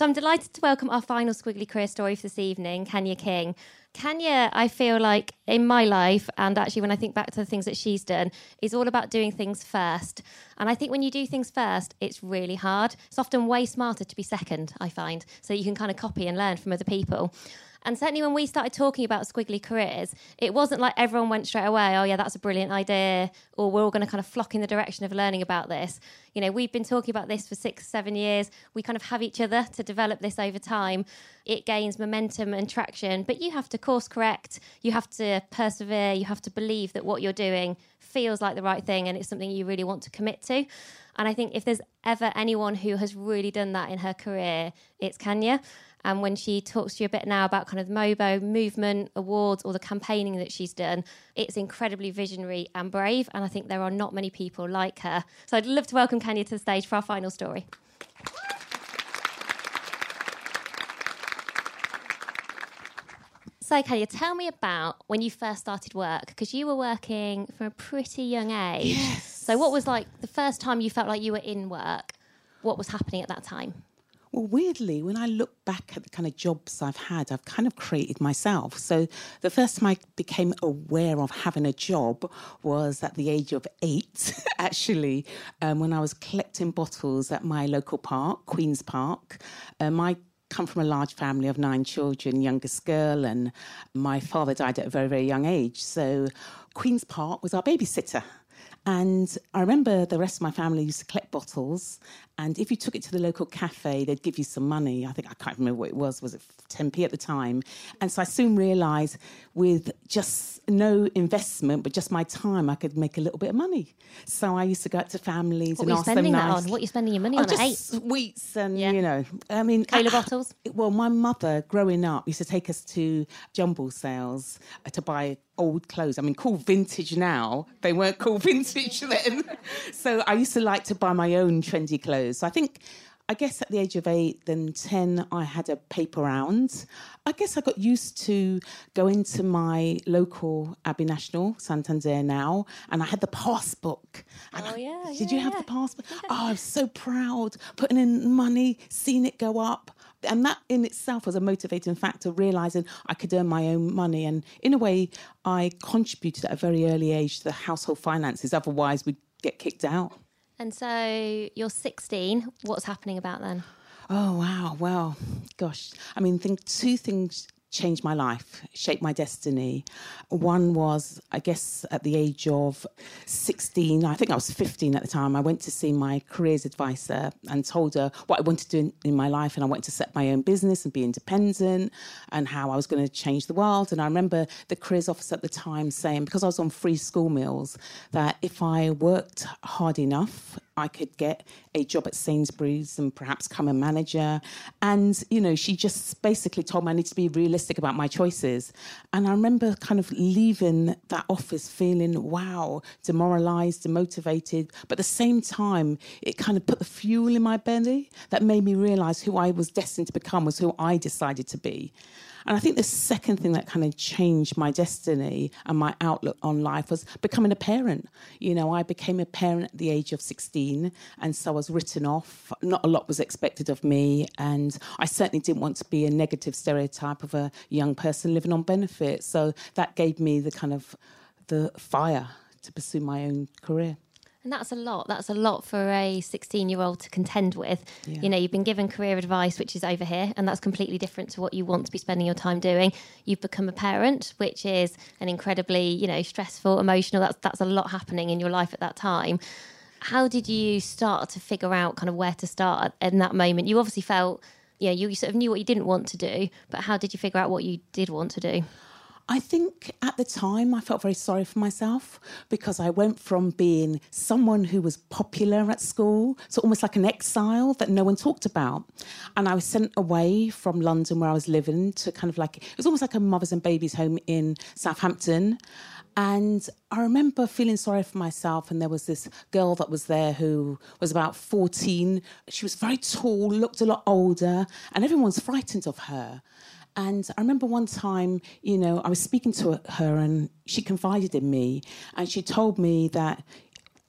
Speaker 2: So I'm delighted to welcome our final squiggly career story for this evening, Kanya King. Kanya, I feel like in my life, and actually when I think back to the things that she's done, is all about doing things first. And I think when you do things first, it's really hard. It's often way smarter to be second, I find, so you can kind of copy and learn from other people. And certainly when we started talking about squiggly careers, it wasn't like everyone went straight away, oh, yeah, that's a brilliant idea, or we're all going to kind of flock in the direction of learning about this. You know, we've been talking about this for six, seven years. We kind of have each other to develop this over time. It gains momentum and traction, but you have to course correct, you have to persevere, you have to believe that what you're doing feels like the right thing and it's something you really want to commit to. And I think if there's ever anyone who has really done that in her career, it's Kanya. And when she talks to you a bit now about kind of the Mobo movement, awards, or the campaigning that she's done, it's incredibly visionary and brave. And I think there are not many people like her. So I'd love to welcome Kanya to the stage for our final story. So, Kanya, tell me about when you first started work, because you were working from a pretty young age.
Speaker 5: Yes.
Speaker 2: So, what was like the first time you felt like you were in work? What was happening at that time?
Speaker 5: Well, weirdly, when I look back at the kind of jobs I've had, I've kind of created myself. So the first time I became aware of having a job was at the age of eight, (laughs) actually, um, when I was collecting bottles at my local park, Queen's Park. Um, I come from a large family of nine children, youngest girl, and my father died at a very, very young age. So Queen's Park was our babysitter. And I remember the rest of my family used to collect bottles. And if you took it to the local cafe, they'd give you some money. I think I can't remember what it was. Was it 10p at the time? And so I soon realised with just no investment, but just my time, I could make a little bit of money. So I used to go out to families
Speaker 2: What
Speaker 5: and
Speaker 2: you
Speaker 5: ask them
Speaker 2: spending that
Speaker 5: nice.
Speaker 2: on? What are you spending your money
Speaker 5: Oh,
Speaker 2: on
Speaker 5: just
Speaker 2: eight?
Speaker 5: sweets and you know, I mean,
Speaker 2: Cola bottles?
Speaker 5: Well, my mother, growing up, used to take us to jumble sales uh, to buy old clothes. I mean, cool vintage now. They weren't cool (laughs) vintage then. so I used to like to buy my own trendy clothes. So I think. I guess at the age of eight, then 10, I had a paper round. I guess I got used to going to my local Abbey National, Santander now, and I had the passbook. And
Speaker 2: Oh, yeah.
Speaker 5: did
Speaker 2: yeah,
Speaker 5: you have
Speaker 2: yeah.
Speaker 5: the passport? (laughs) Oh, I was so proud putting in money, seeing it go up. And that in itself was a motivating factor, realizing I could earn my own money. And in a way, I contributed at a very early age to the household finances. Otherwise, we'd get kicked out.
Speaker 2: And so you're 16. What's happening about then?
Speaker 5: Oh, wow. Well, gosh. I mean, think two things changed my life, shaped my destiny. One was, I guess, at the age of 16, I think I was 15 at the time, I went to see my careers advisor and told her what I wanted to do in, in my life. And I wanted to set my own business and be independent and how I was going to change the world. And I remember the careers officer at the time saying, because I was on free school meals, that if I worked hard enough, I could get a job at Sainsbury's and perhaps come a manager. And, you know, she just basically told me I need to be realistic about my choices. And I remember kind of leaving that office feeling, wow, demoralized, demotivated. But at the same time, it kind of put the fuel in my belly that made me realize who I was destined to become was who I decided to be. And I think the second thing that kind of changed my destiny and my outlook on life was becoming a parent. You know, I became a parent at the age of 16, and so I was written off. Not a lot was expected of me, and I certainly didn't want to be a negative stereotype of a young person living on benefits. So that gave me the kind of the fire to pursue my own career.
Speaker 2: And that's a lot. That's a lot for a 16 year old to contend with.
Speaker 5: Yeah.
Speaker 2: You know, you've been given career advice, which is over here, and that's completely different to what you want to be spending your time doing. You've become a parent, which is an incredibly, you know, stressful, emotional. That's that's a lot happening in your life at that time. How did you start to figure out kind of where to start in that moment? You obviously felt, you know, you sort of knew what you didn't want to do, but how did you figure out what you did want to do?
Speaker 5: I think at the time I felt very sorry for myself because I went from being someone who was popular at school to almost like an exile that no one talked about. And I was sent away from London where I was living to kind of like, it was almost like a mother's and babies home in Southampton. And I remember feeling sorry for myself. And there was this girl that was there who was about 14. She was very tall, looked a lot older, and everyone's frightened of her. And I remember one time, you know, I was speaking to her and she confided in me and she told me that,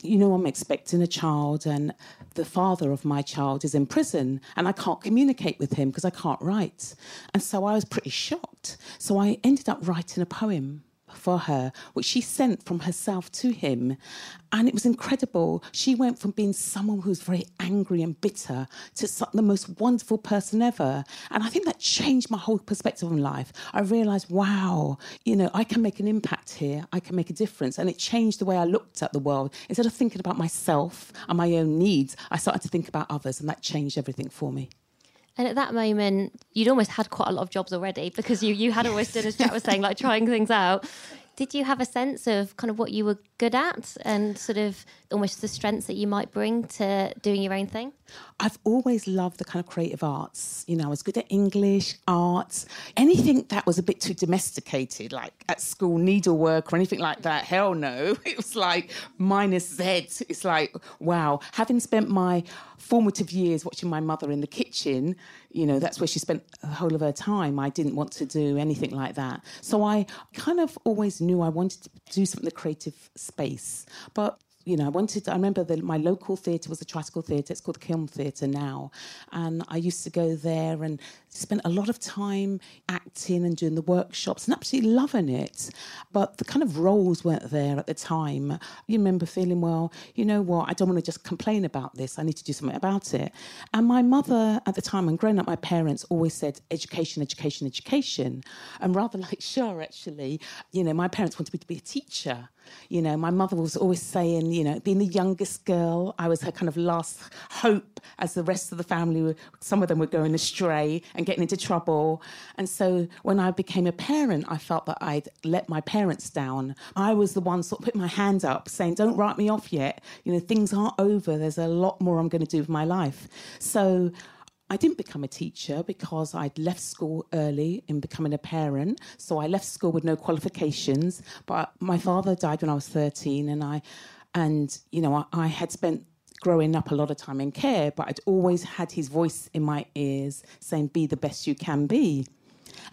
Speaker 5: you know, I'm expecting a child and the father of my child is in prison and I can't communicate with him because I can't write. And so I was pretty shocked. So I ended up writing a poem for her, which she sent from herself to him. And it was incredible. She went from being someone who was very angry and bitter to the most wonderful person ever. And I think that changed my whole perspective on life. I realized, wow, you know, I can make an impact here, I can make a difference. And it changed the way I looked at the world. Instead of thinking about myself and my own needs, I started to think about others, and that changed everything for me.
Speaker 2: And at that moment, you'd almost had quite a lot of jobs already because you, you had always done, as Jack was saying, like trying things out. Did you have a sense of kind of what you were good at and sort of almost the strengths that you might bring to doing your own thing?
Speaker 5: I've always loved the kind of creative arts. You know, I was good at English, arts, anything that was a bit too domesticated, like at school, needlework or anything like that. Hell no. (laughs) It was like minus Z. It's like, wow. Having spent my formative years watching my mother in the kitchen, you know, that's where she spent the whole of her time. I didn't want to do anything like that. So I kind of always knew I wanted to do something in the creative space. But you know, I wanted. To, I remember that my local theatre was a tricycle theatre. It's called the Kiln Theatre now, and I used to go there and spent a lot of time acting and doing the workshops and absolutely loving it. But the kind of roles weren't there at the time. You remember feeling, well, you know what? I don't want to just complain about this. I need to do something about it. And my mother at the time, and growing up, my parents always said education, education, education. And rather (laughs) like sure, actually, you know, my parents wanted me to be a teacher. You know, my mother was always saying, you know, being the youngest girl, I was her kind of last hope as the rest of the family, were, some of them were going astray and getting into trouble. And so when I became a parent, I felt that I'd let my parents down. I was the one sort of putting my hand up saying, don't write me off yet. You know, things aren't over. There's a lot more I'm going to do with my life. So I didn't become a teacher because I'd left school early in becoming a parent. So I left school with no qualifications. But my father died when I was 13, and I, and you know, I, I had spent growing up a lot of time in care, but I'd always had his voice in my ears saying, "Be the best you can be."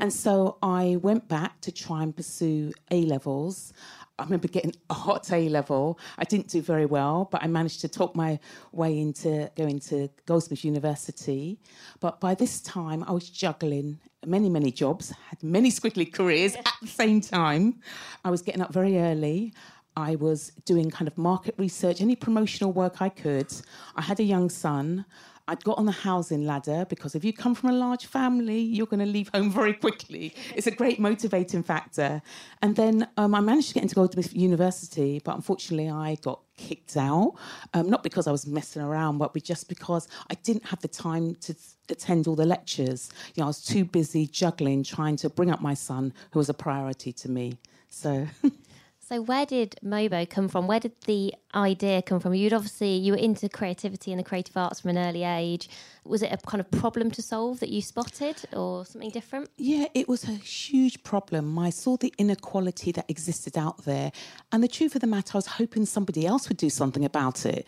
Speaker 5: And so I went back to try and pursue A levels. I remember getting a hot A level. I didn't do very well, but I managed to talk my way into going to Goldsmiths University. But by this time, I was juggling many, many jobs, had many (laughs) squiggly careers at the same time. I was getting up very early. I was doing kind of market research, any promotional work I could. I had a young son. I'd got on the housing ladder because if you come from a large family, you're going to leave home very quickly. It's a great motivating factor. And then um, I managed to get into Goldsmiths University, but unfortunately, I got kicked out. Um, not because I was messing around, but just because I didn't have the time to attend all the lectures. You know, I was too busy juggling, trying to bring up my son, who was a priority to me. So. (laughs)
Speaker 2: So where did Mobo come from? Where did the idea come from? You'd obviously you were into creativity and the creative arts from an early age. Was it a kind of problem to solve that you spotted or something different?
Speaker 5: Yeah, it was a huge problem. I saw the inequality that existed out there. And the truth of the matter, I was hoping somebody else would do something about it.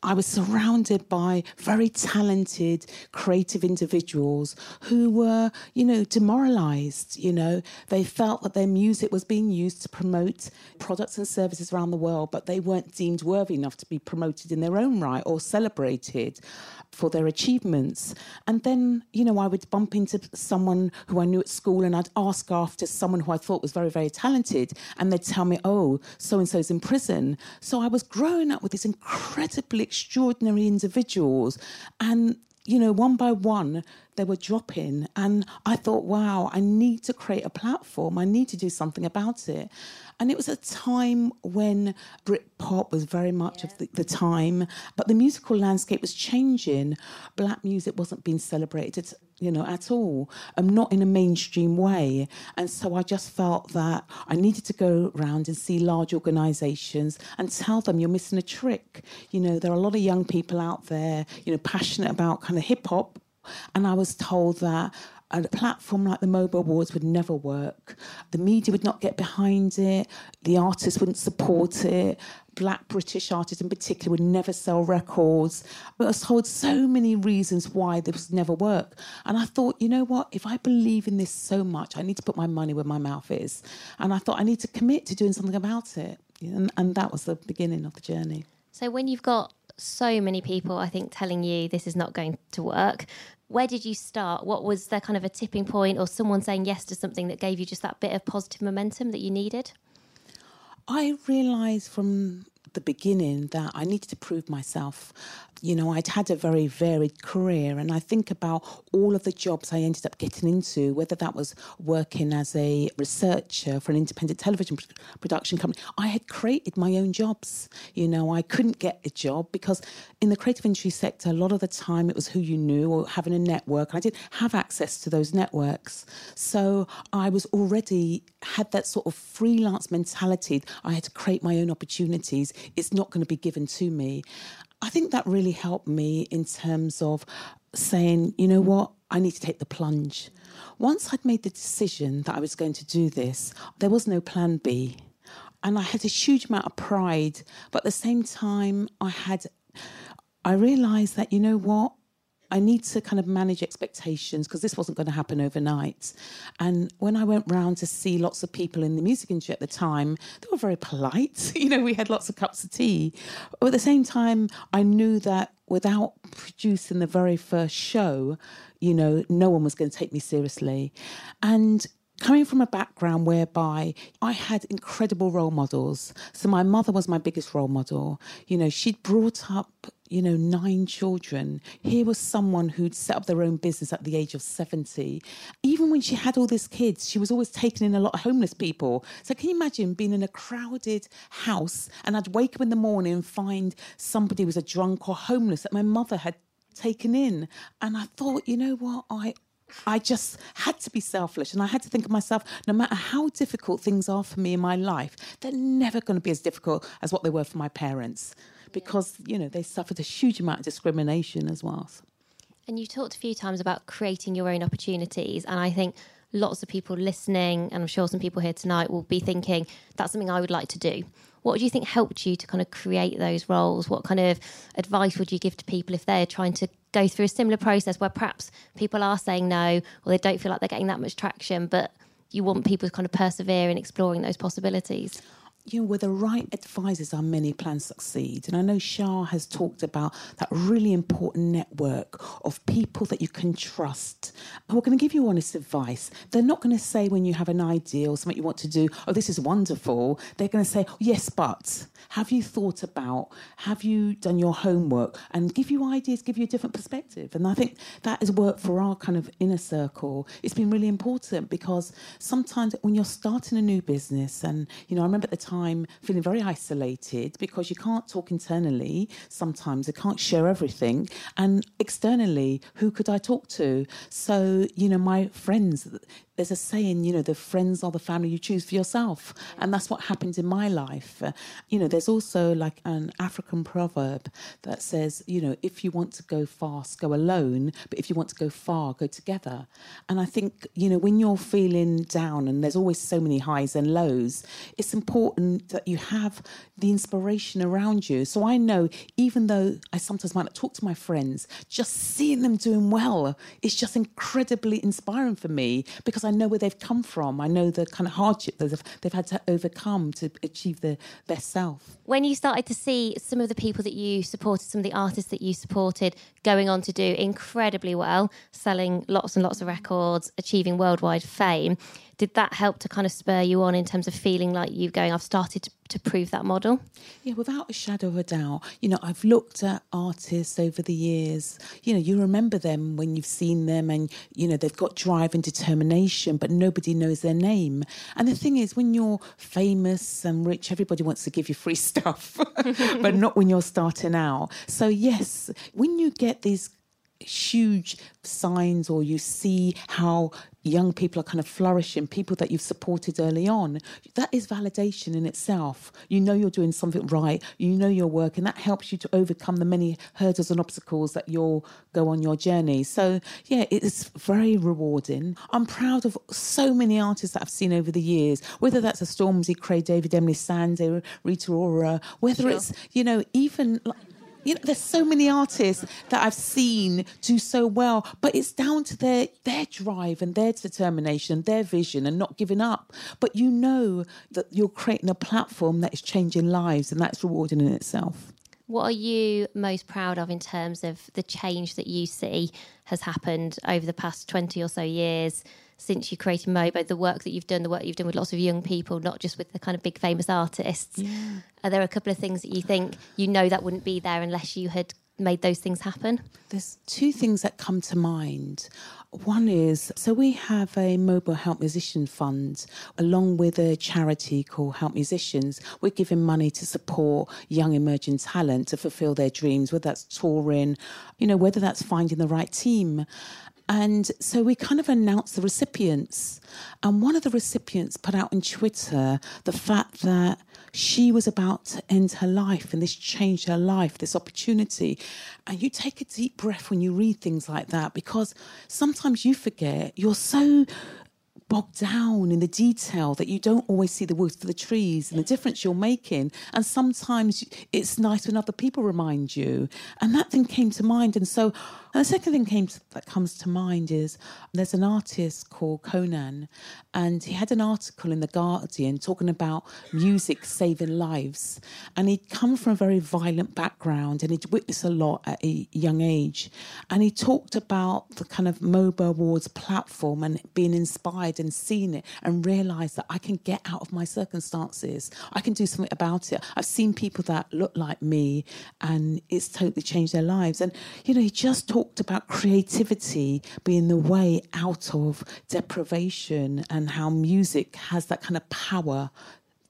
Speaker 5: I was surrounded by very talented, creative individuals who were, you know, demoralized. You know, they felt that their music was being used to promote products and services around the world, but they weren't deemed worthy enough to be promoted in their own right or celebrated for their achievements. And then, you know, I would bump into someone who I knew at school and I'd ask after someone who I thought was very, very talented. And they'd tell me, oh, so and so's in prison. So I was growing up with these incredibly extraordinary individuals. And you know, one by one, they were dropping. And I thought, wow, I need to create a platform. I need to do something about it. And it was a time when Britpop was very much of the, the time, but the musical landscape was changing. Black music wasn't being celebrated you know, at all, I'm not in a mainstream way. And so I just felt that I needed to go around and see large organisations and tell them you're missing a trick. You know, there are a lot of young people out there, you know, passionate about kind of hip hop. And I was told that a platform like the Mobo Awards would never work. The media would not get behind it. The artists wouldn't support it. Black British artists in particular would never sell records. But I was told so many reasons why this would never work. And I thought, you know what? If I believe in this so much, I need to put my money where my mouth is. And I thought I need to commit to doing something about it. And, and that was the beginning of the journey.
Speaker 2: So when you've got so many people, I think, telling you this is not going to work, where did you start? What was there kind of a tipping point or someone saying yes to something that gave you just that bit of positive momentum that you needed?
Speaker 5: I realised from the beginning that I needed to prove myself. You know, I'd had a very varied career, and I think about all of the jobs I ended up getting into, whether that was working as a researcher for an independent television production company. I had created my own jobs. You know, I couldn't get a job because in the creative industry sector, a lot of the time it was who you knew or having a network. and I didn't have access to those networks. So I was already had that sort of freelance mentality. I had to create my own opportunities it's not going to be given to me. I think that really helped me in terms of saying, you know what, I need to take the plunge. Once I'd made the decision that I was going to do this, there was no plan B. And I had a huge amount of pride, but at the same time, I had, I realized that, you know what, I need to kind of manage expectations because this wasn't going to happen overnight. And when I went round to see lots of people in the music industry at the time, they were very polite. (laughs) you know, we had lots of cups of tea. But at the same time, I knew that without producing the very first show, you know, no one was going to take me seriously. And coming from a background whereby I had incredible role models. So my mother was my biggest role model. You know, she'd brought up, you know, nine children. Here was someone who'd set up their own business at the age of 70. Even when she had all these kids, she was always taking in a lot of homeless people. So can you imagine being in a crowded house and I'd wake up in the morning and find somebody was a drunk or homeless that my mother had taken in. And I thought, you know what, I I just had to be selfish and I had to think of myself no matter how difficult things are for me in my life, they're never going to be as difficult as what they were for my parents because, you know, they suffered a huge amount of discrimination as well.
Speaker 2: And you talked a few times about creating your own opportunities. And I think lots of people listening, and I'm sure some people here tonight will be thinking, that's something I would like to do. What do you think helped you to kind of create those roles? What kind of advice would you give to people if they're trying to go through a similar process where perhaps people are saying no or they don't feel like they're getting that much traction, but you want people to kind of persevere in exploring those possibilities?
Speaker 5: You know, with the right advisors, our many plans succeed. And I know Shaa has talked about that really important network of people that you can trust who are going to give you honest advice. They're not going to say when you have an idea or something you want to do, oh, this is wonderful. They're going to say, yes, but have you thought about, have you done your homework and give you ideas, give you a different perspective. And I think that has worked for our kind of inner circle. It's been really important because sometimes when you're starting a new business, and, you know, I remember at the time, time feeling very isolated because you can't talk internally sometimes, I can't share everything. And externally, who could I talk to? So, you know, my friends, there's a saying, you know, the friends are the family you choose for yourself. And that's what happened in my life. You know, there's also like an African proverb that says, you know, if you want to go fast, go alone. But if you want to go far, go together. And I think, you know, when you're feeling down and there's always so many highs and lows, it's important that you have the inspiration around you. So I know, even though I sometimes might not talk to my friends, just seeing them doing well is just incredibly inspiring for me because know where they've come from. I know the kind of hardship that they've, they've had to overcome to achieve their best self.
Speaker 2: When you started to see some of the people that you supported, some of the artists that you supported going on to do incredibly well, selling lots and lots of records, achieving worldwide fame, did that help to kind of spur you on in terms of feeling like you going, I've started to prove that model?
Speaker 5: Yeah, without a shadow of a doubt. You know, I've looked at artists over the years. You know, you remember them when you've seen them and, you know, they've got drive and determination, but nobody knows their name. And the thing is, when you're famous and rich, everybody wants to give you free (laughs) stuff, but not when you're starting out. So, yes, when you get these huge signs or you see how young people are kind of flourishing, people that you've supported early on, that is validation in itself. You know you're doing something right, you know your work, and that helps you to overcome the many hurdles and obstacles that you'll go on your journey. So, yeah, it's very rewarding. I'm proud of so many artists that I've seen over the years, whether that's a Stormzy, Craig David, Emily Sandé, Rita Ora, whether
Speaker 2: Sure.
Speaker 5: it's, you know, even like, you know, there's so many artists that I've seen do so well, but it's down to their their drive and their determination, their vision, and not giving up. But you know that you're creating a platform that is changing lives, and that's rewarding in itself.
Speaker 2: What are you most proud of in terms of the change that you see has happened over the past 20 or so years since you created Mobo, the work that you've done, the work you've done with lots of young people, not just with the kind of big famous artists? Are there a couple of things that you think you know that wouldn't be there unless you had made those things happen?
Speaker 5: There's two things that come to mind. One is so we have a Mobo help musician fund along with a charity called Help Musicians. We're giving money to support young emerging talent to fulfill their dreams, whether that's touring, you know, whether that's finding the right team. And so we kind of announced the recipients. And one of the recipients put out on Twitter the fact that she was about to end her life and this changed her life, this opportunity. And you take a deep breath when you read things like that because sometimes you forget you're so bogged down in the detail that you don't always see the woods for the trees and the difference you're making. And sometimes it's nice when other people remind you. And that thing came to mind. And so, and the second thing came to, that comes to mind is there's an artist called Konan, and he had an article in the Guardian talking about music saving lives. And he'd come from a very violent background, and he'd witnessed a lot at a young age. And he talked about the kind of Mobo Awards platform and being inspired and seeing it and realised that I can get out of my circumstances. I can do something about it. I've seen people that look like me, and it's totally changed their lives. And you know, he just talked about creativity being the way out of deprivation and how music has that kind of power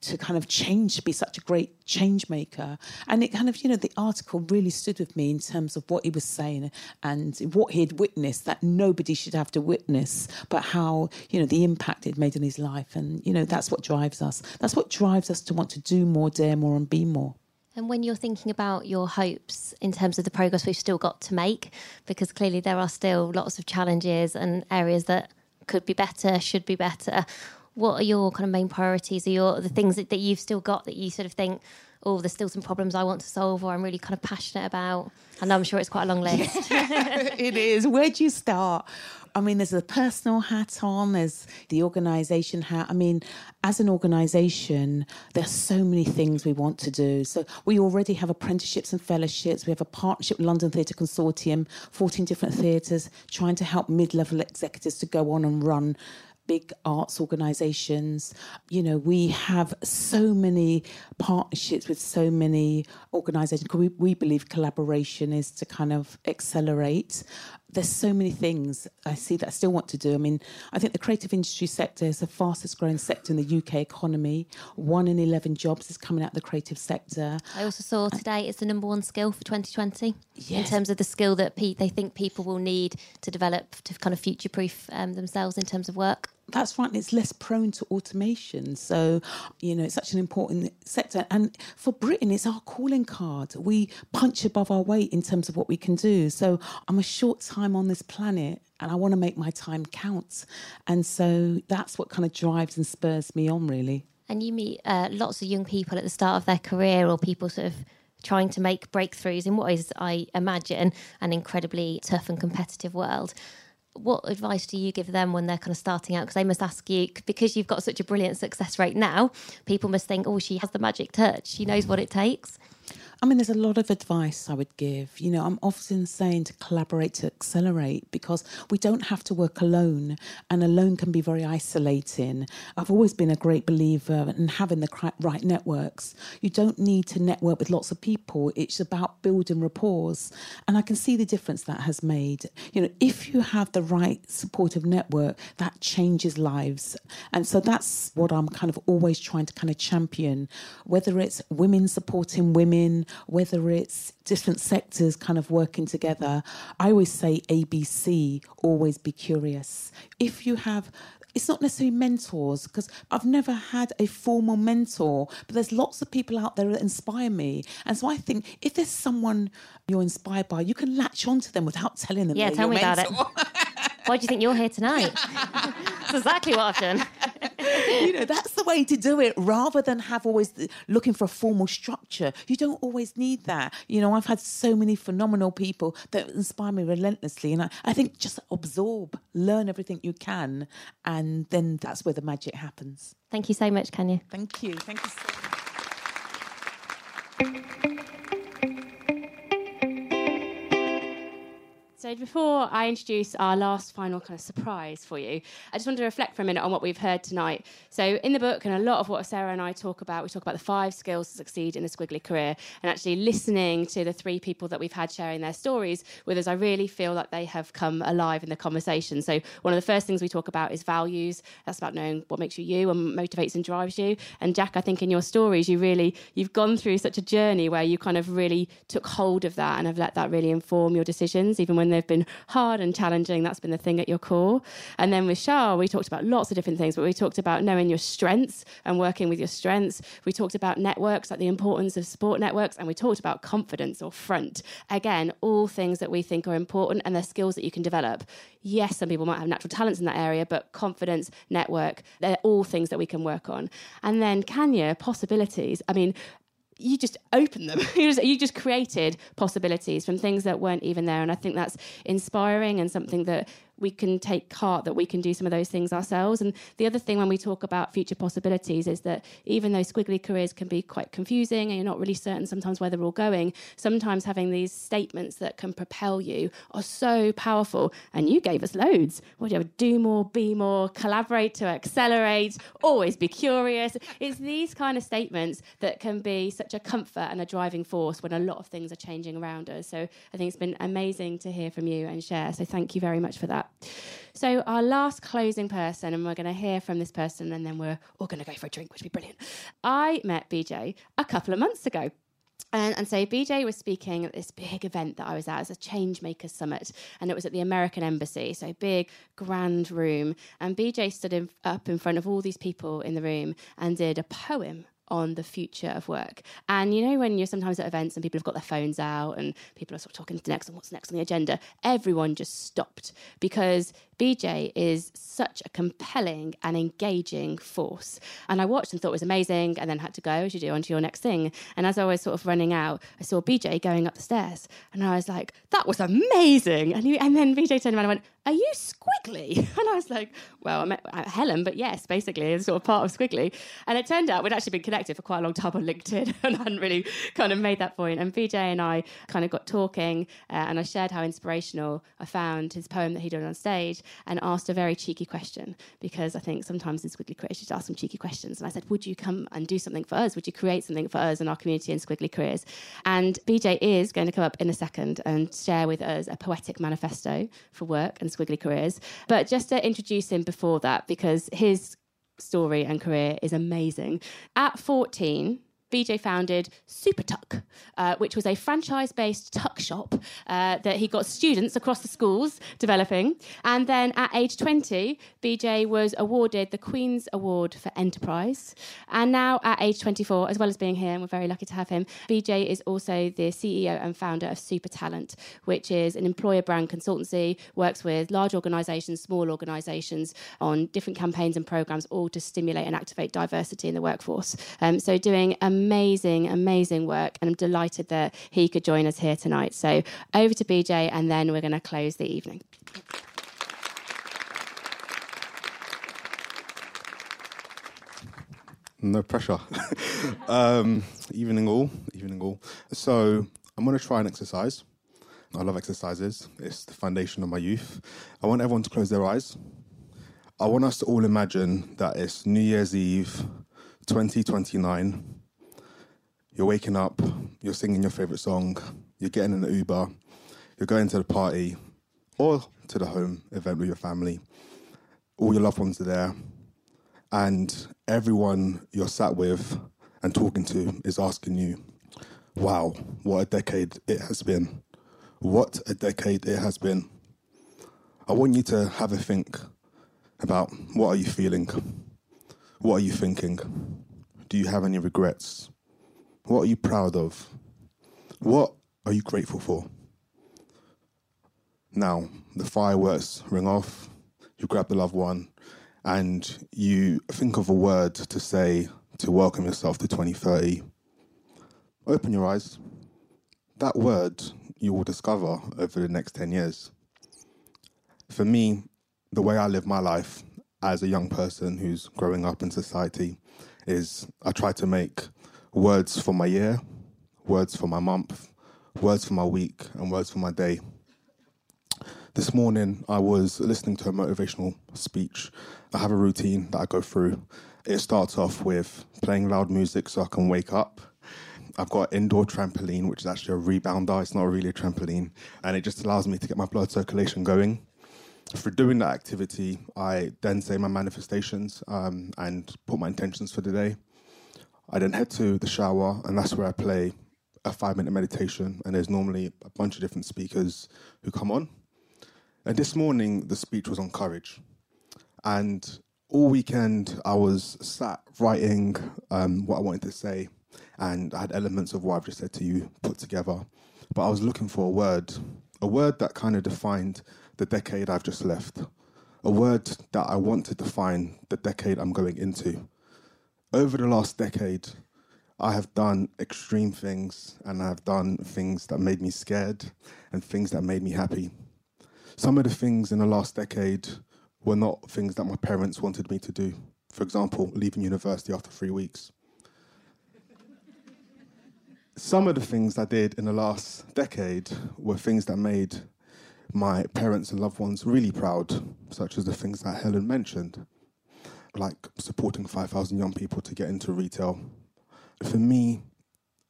Speaker 5: to kind of change, to be such a great change maker. And it kind of, you know, the article really stood with me in terms of what he was saying and what he had witnessed that nobody should have to witness, but how, you know, the impact it made on his life. And, you know, that's what drives us. That's what drives us to want to do more, dare more, and be more.
Speaker 2: And when you're thinking about your hopes in terms of the progress we've still got to make, because clearly there are still lots of challenges and areas that could be better, should be better. What are your kind of main priorities? Are your the things that, that you've still got that you sort of think, oh, there's still some problems I want to solve or I'm really kind of passionate about? Know I'm sure it's quite a long list. (laughs)
Speaker 5: it is. Where do you start? I mean, there's a personal hat on, there's the organisation hat. I mean, as an organisation, there's so many things we want to do. So we already have apprenticeships and fellowships. We have a partnership with London Theatre Consortium, 14 different theatres, trying to help mid-level executives to go on and run big arts organizations. You know, we have so many partnerships with so many organisations. We, we believe collaboration is to kind of accelerate. There's so many things I see that I still want to do. I mean, I think the creative industry sector is the fastest growing sector in the UK economy. One in 11 jobs is coming out of the creative sector.
Speaker 2: I also saw today it's the number one skill for 2020 in terms of the skill that pe- they think people will need to develop to kind of future proof um, themselves in terms of work.
Speaker 5: That's right, it's less prone to automation. So, you know, it's such an important sector. And for Britain, it's our calling card. We punch above our weight in terms of what we can do. So, I'm a short time on this planet and I want to make my time count. And so that's what kind of drives and spurs me on, really.
Speaker 2: And you meet uh, lots of young people at the start of their career or people sort of trying to make breakthroughs in what is, I imagine, an incredibly tough and competitive world. What advice do you give them when they're kind of starting out? Because they must ask you, because you've got such a brilliant success rate now, people must think, oh, she has the magic touch. She knows what it takes.
Speaker 5: I mean, there's a lot of advice I would give. You know, I'm often saying to collaborate to accelerate because we don't have to work alone, and alone can be very isolating. I've always been a great believer in having the right networks. You don't need to network with lots of people, it's about building rapport. And I can see the difference that has made. You know, if you have the right supportive network, that changes lives. And so that's what I'm kind of always trying to kind of champion, whether it's women supporting women, whether it's different sectors kind of working together. I always say ABC, always be curious. If you have it's not necessarily mentors because I've never had a formal mentor, but there's lots of people out there that inspire me. And so I think if there's someone you're inspired by, you can latch onto them without telling them.
Speaker 2: Yeah, tell
Speaker 5: your
Speaker 2: me about it. Why do you think you're here tonight? (laughs) That's exactly what I've done. (laughs)
Speaker 5: you know, that's the way to do it rather than have always the- looking for a formal structure. You don't always need that. You know, I've had so many phenomenal people that inspire me relentlessly. And I, I think just absorb, learn everything you can. And then that's where the magic happens.
Speaker 2: Thank you so much, Kanya.
Speaker 5: Thank you. Thank you so much.
Speaker 1: So before I introduce our last final kind of surprise for you, I just want to reflect for a minute on what we've heard tonight. So in the book, and a lot of what Sarah and I talk about, we talk about the five skills to succeed in a squiggly career, and actually listening to the three people that we've had sharing their stories with us, I really feel like they have come alive in the conversation. So one of the first things we talk about is values. That's about knowing what makes you you and motivates and drives you. And Jack, I think in your stories, you really you've gone through such a journey where you kind of really took hold of that and have let that really inform your decisions, even when they've been hard and challenging. That's been the thing at your core. And then with Shaa, we talked about lots of different things, but we talked about knowing your strengths and working with your strengths. We talked about networks, like the importance of support networks, and we talked about confidence or front. Again, all things that we think are important and they're skills that you can develop. Yes, some people might have natural talents in that area, but confidence, network, they're all things that we can work on. And then Kanya, possibilities. I mean, you just opened them. (laughs) you, just, you just created possibilities from things that weren't even there. And I think that's inspiring and something that we can take heart that we can do some of those things ourselves. And the other thing when we talk about future possibilities is that even though squiggly careers can be quite confusing and you're not really certain sometimes where they're all going, sometimes having these statements that can propel you are so powerful. And you gave us loads. What do you have? Do more, be more, collaborate to accelerate, always be curious. It's these kind of statements that can be such a comfort and a driving force when a lot of things are changing around us. So I think it's been amazing to hear from you and share. So thank you very much for that. So our last closing person, and we're going to hear from this person, and then we're all going to go for a drink, which would be brilliant. I met BJ a couple of months ago. And, and so BJ was speaking at this big event that I was at, as a Changemakers Summit, and it was at the American Embassy, so big, grand room. And BJ stood in, up in front of all these people in the room and did a poem on the future of work. And you know, when you're sometimes at events and people have got their phones out and people are sort of talking to next and what's next on the agenda, everyone just stopped because BJ is such a compelling and engaging force. And I watched and thought it was amazing and then had to go, as you do, onto your next thing. And as I was sort of running out, I saw BJ going up the stairs and I was like, that was amazing. And, he, and then BJ turned around and went, are you Squiggly? (laughs) And I was like, well, I'm at at Helen, but yes, basically, it's sort of part of Squiggly. And it turned out we'd actually been connected for quite a long time on LinkedIn (laughs) and hadn't really kind of made that point. And BJ and I kind of got talking uh, and I shared how inspirational I found his poem that he did on stage and asked a very cheeky question because I think sometimes in Squiggly Careers you just ask some cheeky questions. And I said, would you come and do something for us? Would you create something for us and our community in Squiggly Careers? And BJ is going to come up in a second and share with us a poetic manifesto for work and Squiggly Careers. But just to introduce him before that, because his story and career is amazing. At 14, BJ founded Super Tuck, uh, which was a franchise based tuck shop uh, that he got students across the schools developing. And then at age 20, BJ was awarded the Queen's Award for Enterprise. And now at age 24, as well as being here, and we're very lucky to have him, BJ is also the CEO and founder of Super Talent, which is an employer brand consultancy, works with large organisations, small organisations on different campaigns and programmes, all to stimulate and activate diversity in the workforce. Um, so doing amazing, amazing amazing work, and I'm delighted that he could join us here tonight. So over to BJ, and then we're going to close the evening.
Speaker 6: No pressure. (laughs) um, evening all, evening all. So I'm going to try an exercise. I love exercises. It's the foundation of my youth. I want everyone to close their eyes. I want us to all imagine that it's New Year's Eve, 2029. You're waking up, you're singing your favorite song, you're getting in the Uber, you're going to the party or to the home event with your family. All your loved ones are there, and everyone you're sat with and talking to is asking you, Wow, what a decade it has been. What a decade it has been. I want you to have a think about what are you feeling? What are you thinking? Do you have any regrets? What are you proud of? What are you grateful for? Now, the fireworks ring off, you grab the loved one, and you think of a word to say to welcome yourself to 2030. Open your eyes. That word you will discover over the next 10 years. For me, the way I live my life as a young person who's growing up in society is I try to make words for my year, words for my month, words for my week, and words for my day. This morning, I was listening to a motivational speech. I have a routine that I go through. It starts off with playing loud music so I can wake up. I've got an indoor trampoline, which is actually a rebounder. It's not really a trampoline. And it just allows me to get my blood circulation going. For doing that activity, I then say my manifestations um, and put my intentions for the day. I then head to the shower, and that's where I play a five minute meditation. And there's normally a bunch of different speakers who come on. And this morning, the speech was on courage. And all weekend, I was sat writing um, what I wanted to say, and I had elements of what I've just said to you put together. But I was looking for a word, a word that kind of defined the decade I've just left, a word that I want to define the decade I'm going into. Over the last decade, I have done extreme things and I have done things that made me scared and things that made me happy. Some of the things in the last decade were not things that my parents wanted me to do. For example, leaving university after three weeks. Some of the things I did in the last decade were things that made my parents and loved ones really proud, such as the things that Helen mentioned, like supporting 5,000 young people to get into retail. For me,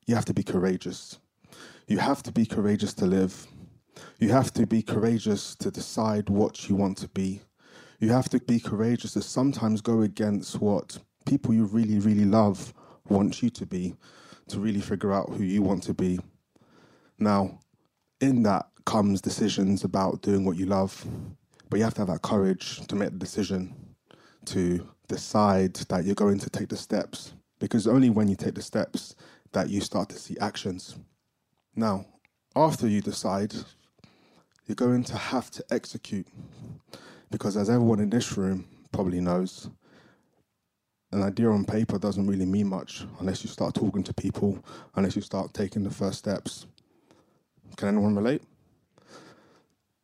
Speaker 6: you have to be courageous. You have to be courageous to live. You have to be courageous to decide what you want to be. You have to be courageous to sometimes go against what people you really, really love want you to be, to really figure out who you want to be. Now, in that comes decisions about doing what you love, but you have to have that courage to make the decision to decide that you're going to take the steps because only when you take the steps that you start to see actions. Now, after you decide, you're going to have to execute because, as everyone in this room probably knows, an idea on paper doesn't really mean much unless you start talking to people, unless you start taking the first steps. Can anyone relate?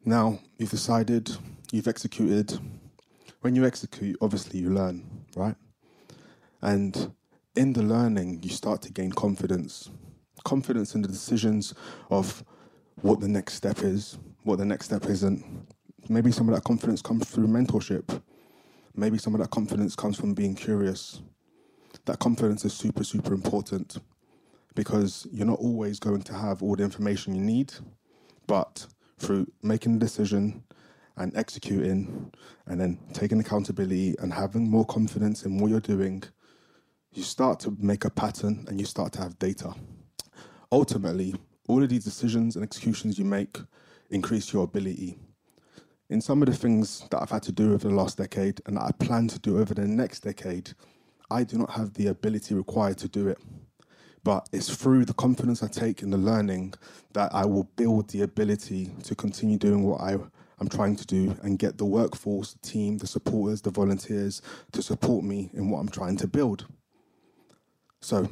Speaker 6: Now, you've decided, you've executed. When you execute, obviously you learn, right? And in the learning, you start to gain confidence. Confidence in the decisions of what the next step is, what the next step isn't. Maybe some of that confidence comes through mentorship. Maybe some of that confidence comes from being curious. That confidence is super, super important because you're not always going to have all the information you need, but through making a decision and executing and then taking accountability and having more confidence in what you're doing, you start to make a pattern and you start to have data. Ultimately, all of these decisions and executions you make increase your ability. In some of the things that I've had to do over the last decade and that I plan to do over the next decade, I do not have the ability required to do it but it's through the confidence I take in the learning that I will build the ability to continue doing what I am trying to do and get the workforce, the team, the supporters, the volunteers to support me in what I'm trying to build. So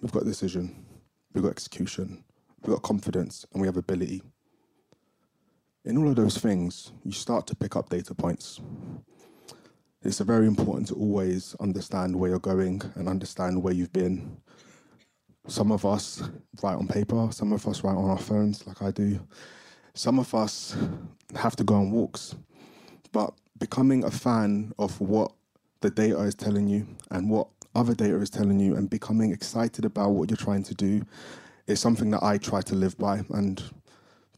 Speaker 6: we've got decision, we've got execution, we've got confidence, and we have ability. In all of those things, you start to pick up data points. it's very important to always understand where you're going and understand where you've been. Some of us write on paper, some of us write on our phones, like I do. Some of us have to go on walks. But becoming a fan of what the data is telling you and what other data is telling you and becoming excited about what you're trying to do is something that I try to live by. And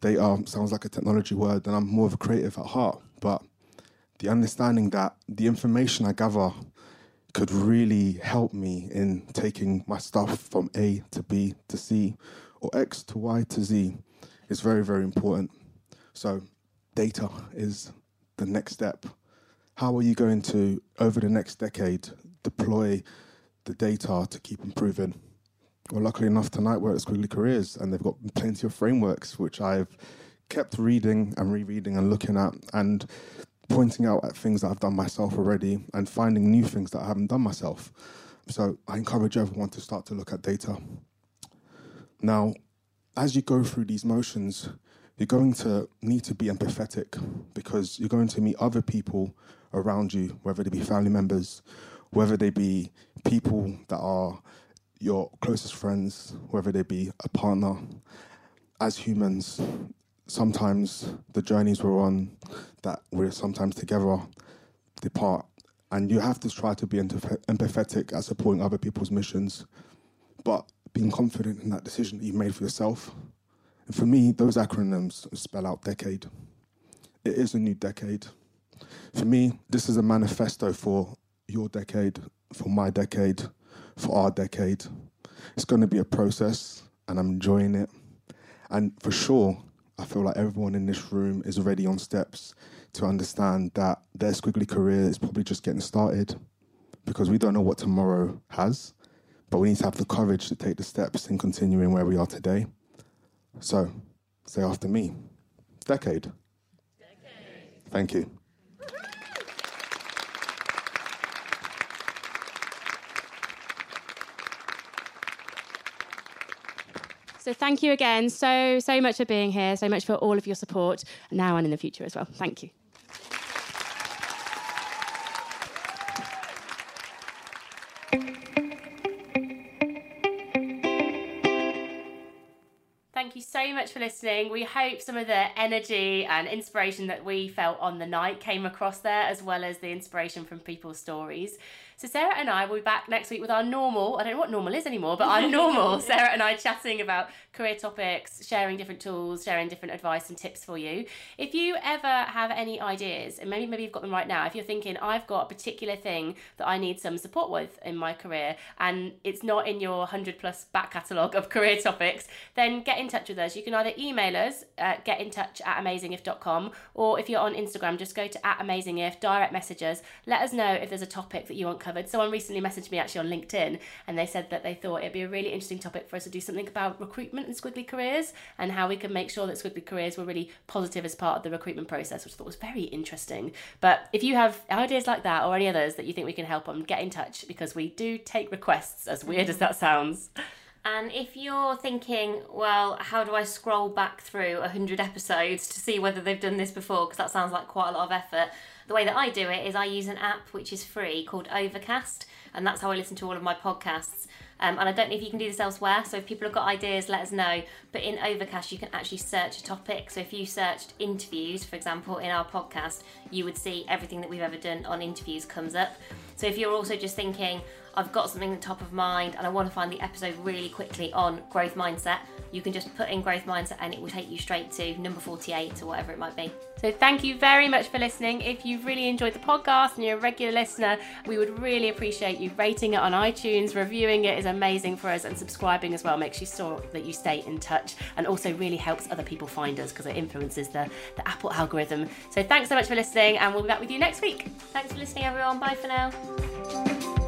Speaker 6: data sounds like a technology word, and I'm more of a creative at heart. But the understanding that the information I gather could really help me in taking my stuff from A to B to C or X to Y to Z is very, very important. So, data is the next step. How are you going to, over the next decade, deploy the data to keep improving? Well, luckily enough, tonight we're at Squiggly Careers and they've got plenty of frameworks which I've kept reading and rereading and looking at and pointing out at things that I've done myself already and finding new things that I haven't done myself. So I encourage everyone to start to look at data. Now, as you go through these motions, you're going to need to be empathetic because you're going to meet other people around you, whether they be family members, whether they be people that are your closest friends, whether they be a partner. As humans, sometimes the journeys we're on that we're sometimes together depart and you have to try to be empathetic at supporting other people's missions but being confident in that decision that you've made for yourself. And for me those acronyms spell out decade. It is a new decade. For me this is a manifesto for your decade for my decade for our decade. It's going to be a process and i'm enjoying it. And for sure I feel like everyone in this room is already on steps to understand that their squiggly career is probably just getting started because we don't know what tomorrow has, but we need to have the courage to take the steps in continuing where we are today. So, say after me decade. Decade. Thank you.
Speaker 1: So thank you again so, so much for being here, so much for all of your support now and in the future as well. Thank you. Much for listening. We hope some of the energy and inspiration that we felt on the night came across there, as well as the inspiration from people's stories. So Sarah and I will be back next week with our normal, I don't know what normal is anymore, but our (laughs) normal Sarah and I chatting about career topics, sharing different tools, sharing different advice and tips for you. If you ever have any ideas, and maybe maybe you've got them right now, if you're thinking I've got a particular thing that I need some support with in my career and it's not in your 100 plus back catalogue of career topics, then get in touch with us. You can either email us at getintouch at amazingif.com or if you're on Instagram, just go to at amazingif, direct messages, let us know if there's a topic that you want covered. Someone recently messaged me actually on LinkedIn and they said that they thought it'd be a really interesting topic for us to do something about recruitment and squiggly careers and how we can make sure that squiggly careers were really positive as part of the recruitment process, which I thought was very interesting. But if you have ideas like that or any others that you think we can help on, get in touch because we do take requests, as weird as that sounds.
Speaker 2: And if you're thinking, well, how do I scroll back through 100 episodes to see whether they've done this before? Because that sounds like quite a lot of effort. The way that I do it is I use an app which is free called Overcast, and that's how I listen to all of my podcasts. Um, and I don't know if you can do this elsewhere, so if people have got ideas, let us know. But in Overcast, you can actually search a topic. So if you searched interviews, for example, in our podcast, you would see everything that we've ever done on interviews comes up. So if you're also just thinking, I've got something at the top of mind and I want to find the episode really quickly on growth mindset, you can just put in growth mindset and it will take you straight to number 48 or whatever it might be.
Speaker 1: So thank you very much for listening. If you've really enjoyed the podcast and you're a regular listener, we would really appreciate you rating it on iTunes, reviewing it is amazing for us, and subscribing as well makes you sure that you stay in touch and also really helps other people find us because it influences the, the Apple algorithm. So thanks so much for listening and we'll be back with you next week.
Speaker 2: Thanks for listening everyone. Bye for now.